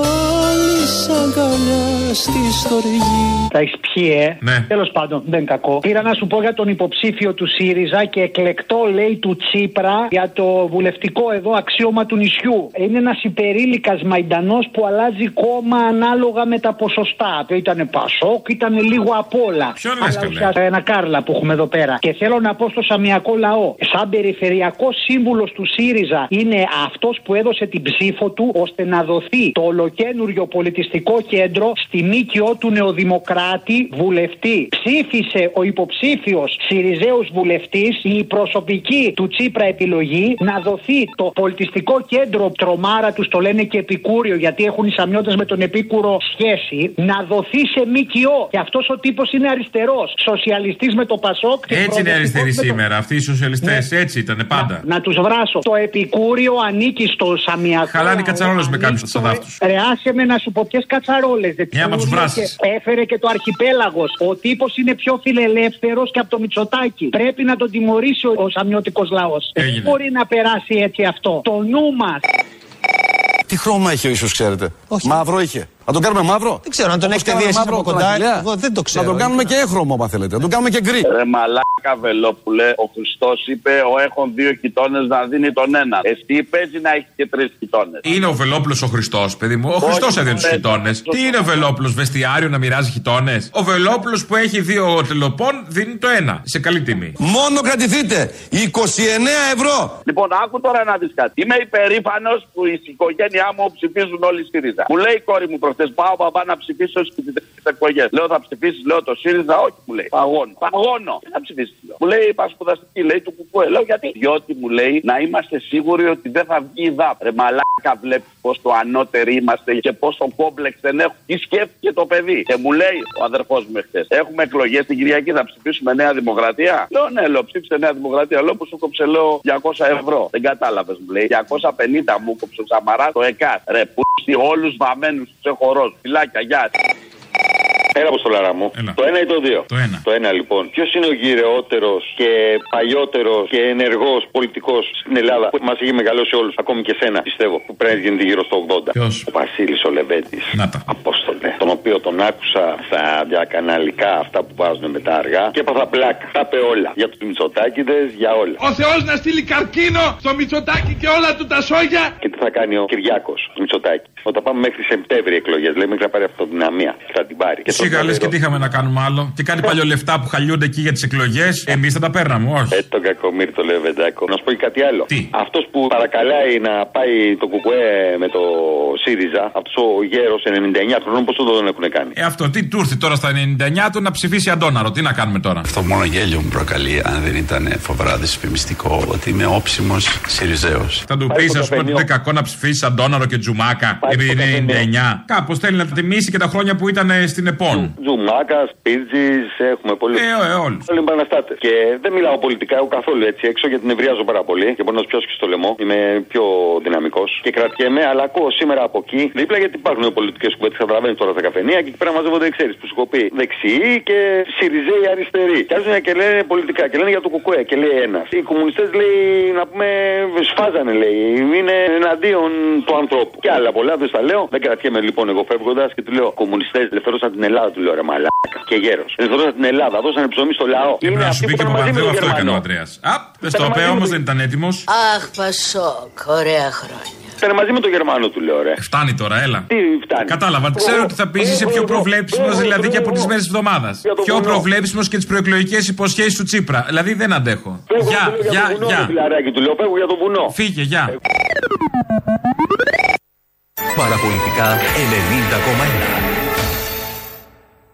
στη στοργή Τα έχεις πιει, ε. Ναι. Τέλος πάντων, δεν είναι κακό. Πήρα να σου πω για τον υποψήφιο του ΣΥΡΙΖΑ και εκλεκτό, λέει, του Τσίπρα για το βουλευτικό εδώ αξίωμα του νησιού. Είναι ένας υπερήλικας μαϊντανός που αλλάζει κόμμα ανάλογα με τα ποσοστά. Το ήταν Πασόκ, ήταν λίγο απ' όλα. Ποιον λες, Αλλά καλέ; ουσιαστικά ένα κάρλα που έχουμε εδώ πέρα. Και θέλω να πω στο Σαμιακό λαό, σαν περιφερειακό σύμβουλος του ΣΥΡΙΖΑ είναι αυτός που έδωσε την ψήφο του ώστε να δοθεί το ολοκένουργιο πολιτιστικό κέντρο στη ΜΚΟ του Νεοδημοκράτη βουλευτή. Ψήφισε ο υποψήφιος Σιριζέος βουλευτής, η προσωπική του Τσίπρα επιλογή, να δοθεί το πολιτιστικό κέντρο τρομάρα τους, το λένε και επικούριο, γιατί έχουν οι σαμιώτες με τον επίκουρο σχέση, να δοθεί σε ΜΚΟ. Και αυτός ο τύπος είναι αριστερός. Σοσιαλιστής με το Πασόκ. και Έτσι είναι προοδευτικός αριστεροί με το- σήμερα. Αυτοί οι σοσιαλιστές έτσι ήταν πάντα. να τους βράσω. Το επικούριο ανήκει στο Σαμιακό. Χαλάνε λαό, κατσαρόλες με ανήκει κάποιους στο- τσαδάφτους. Ρε, άσε με να σου πω ποιες κατσαρόλες. Μια άμα τους βράσεις. Έφερε και το αρχιπέλαγος. Ο τύπος είναι πιο φιλελεύθερος και από το Μητσοτάκι. Πρέπει να τον τιμωρήσει ο, ο Σαμιώτικος λαός. Δεν Έγινε. μπορεί να περάσει έτσι αυτό. Το νου μας. Τι χρώμα είχε ο ίσως ξέρετε; Μαύρο είχε. Να τον κάνουμε μαύρο; Δεν ξέρω αν τον Όπως έχετε κάναμε δει εσείς μαύρο από τον κοντά. Αχιλλέα. Εγώ δεν το ξέρω. Να τον κάνουμε και έχρωμο, αν θέλετε. Να τον κάνουμε και γκρι. Ρε μαλάκα Βελόπουλε, ο Χριστός είπε: Ο έχουν δύο γειτόνε να δίνει τον έναν. Εσύ παίζει να έχει και τρεις γειτόνε. Είναι ο Βελόπουλος ο Χριστός, παιδί μου; Ο Χριστός έδινε τους παιδί. γειτόνε. Τι είναι ο Βελόπουλος, βεστιάριο να μοιράζει γειτόνε. Ο Βελόπουλος που έχει δύο τελοπών δίνει το ένα. Σε καλή τιμή. Μόνο κρατηθείτε. 29 ευρώ. Λοιπόν, άκου τώρα να δεις κάτι. Είμαι υπερήφανος που η οικογένειά μου ψηφίζουν όλοι ΣΥΡΙΖΑ. Μου λέει η κόρη μου προχτέ: Πάω παπά να ψηφίσω στις εκλογές. Λέω θα ψηφίσεις, λέω το ΣΥΡΙΖΑ, όχι μου λέει. Παγώνω. Παγώνω. Τι θα ψηφίσεις, λέω. Μου λέει είπα σπουδαστική, λέει του κουκουέ. Λέω γιατί; Διότι μου λέει να είμαστε σίγουροι ότι δεν θα βγει η ΔΑΠ. Ρε μαλάκα βλέπεις πόσο ανώτεροι είμαστε και πόσο κόμπλεξ δεν έχουμε. Τι σκέφτηκε το παιδί; Και μου λέει ο αδερφός μου εχθές: Έχουμε εκλογές την Κυριακή, θα ψηφίσουμε Νέα Δημοκρατία; Λέω ναι, λέω ψήφισε Νέα Δημοκρατία. Λέω που σου κόψε λέω 200 ευρώ. Δεν κατάλαβες, μου λέει. 250 μου κόψε ο Σαμαράς το ΕΚΑΤ. Ρε που όλους βαμμένους τους έχω ροζ. Φυλάκια, γεια. Έλα, Αποστολάρα μου. Το ένα ή το δύο. Το ένα. Το ένα, λοιπόν. Ποιος είναι ο γυρεότερος και παλιότερος και ενεργός πολιτικός στην Ελλάδα που μας έχει μεγαλώσει όλους, ακόμη και σένα, πιστεύω, που πρέπει να γίνεται γύρω στο 80. Ποιος; Ο Βασίλης ο Λεβέντης. Να τα. Απόστολε. Τον οποίο τον άκουσα στα διακαναλικά αυτά που βάζουν με τα αργά και έπαθα πλάκα. Τα είπε όλα. Για τους Μητσοτάκηδες, για όλα. Ο Θεός να στείλει καρκίνο στο Μητσοτάκι και όλα του τα σόγια. Και τι θα κάνει ο Κυριάκος Μητσοτάκη; Όταν πάμε μέχρι Σεπτέμβρη εκλογές, λέει μέχρι να πάρει αυτοδυναμία. Θα την πάρει. Και Σιγά τότε λες εδώ- και τι είχαμε να κάνουμε άλλο. Και κάτι παλιό λεφτά που χαλιούνται εκεί για τις εκλογές. Εμείς θα τα παίρναμε, όχι. Ε, τον κακομίρι το λέω Βεντάκο. Να σου πω και κάτι άλλο. Αυτός που παρακαλάει να πάει το κουκουέ με το ΣΥΡΙΖΑ, αυτός ο γέρος 99 χρονών, πόσο τον έχουν κάνει; Ε, αυτό τι του ήρθε τώρα στα 99 του να ψηφίσει Αντόναρο. Τι να κάνουμε τώρα; Αυτό μόνο γέλιο μου προκαλεί, αν δεν ήταν φοβερά δυσφημιστικό, ότι είμαι όψιμος Σιριζέος. Θα του πεις, ας πούμε, ότι είναι κακό να ψηφίσεις Αντόναρο και Τζουμάκα, επειδή είναι 99. Κάπως θέλει να τιμήσει και τα χρόνια που ήταν ε, στην ΕΠΟΝ. Τζουμάκας, Πίρτζη, έχουμε πολλούς. Ε, ε, όλους. Όλοι επαναστάτες. Και δεν μιλάω πολιτικά εγώ καθόλου έτσι έξω γιατί νευριάζω πάρα πολύ και μπορεί να σου πιάσω και στο λαιμό. Είμαι πιο δυναμικός και κρατιέμαι, αλλά ακούω σήμερα από εκεί δίπλα γιατί υπάρχουν πολιτικές κουβέντε. Καταλαβαίνει τώρα στα καφενεία και εκεί πέρα μαζεύονται, ξέρεις, που σου έχω πει δεξιοί και Σιριζέοι αριστεροί. Και άρχισαν και λένε πολιτικά και λένε για το κουκουέ και λέει ένας. Οι κομμουνιστές λέει να πούμε σφάζανε λέει. Είναι εναντίον του ανθρώπου. Και άλλα πολλά δεν στα λέω. Δεν κρατιέμαι λοιπόν εγώ φεύγοντας και του λέω Κομμουνιστές ελευθερώσαν την Ελλάδα του λέω ρε μαλάκα και γέρος. Ελευθερώσαν την Ελλάδα, δώσανε ψωμί στο λαό. Πρέπει να σου πει και ήταν μαζί με Παπανδρέου τον αυτό έκανε ο Γερμανό. Αντρέα. Απ, δεν στο είπε όμω, δεν ήταν έτοιμος. Αχ, Πασόκ, ωραία χρόνια. Ήταν μαζί με τον Γερμανό του λέω ρε. Φτάνει τώρα, έλα. Τι φτάνει; Κατάλαβα. Ξέρω ότι θα πει είσαι πιο προβλέψιμος δηλαδή και από τις μέρες της εβδομάδας. Πιο προβλέψιμος και τις προεκλογικές υποσχέσεις του Τσίπρα. Δηλαδή δεν αντέχω. Γεια, γεια, γεια. Φιλαράκι του λέω, φεύγω για το βουνό. Φύγε, γεια. Παραπολιτικά 90,1.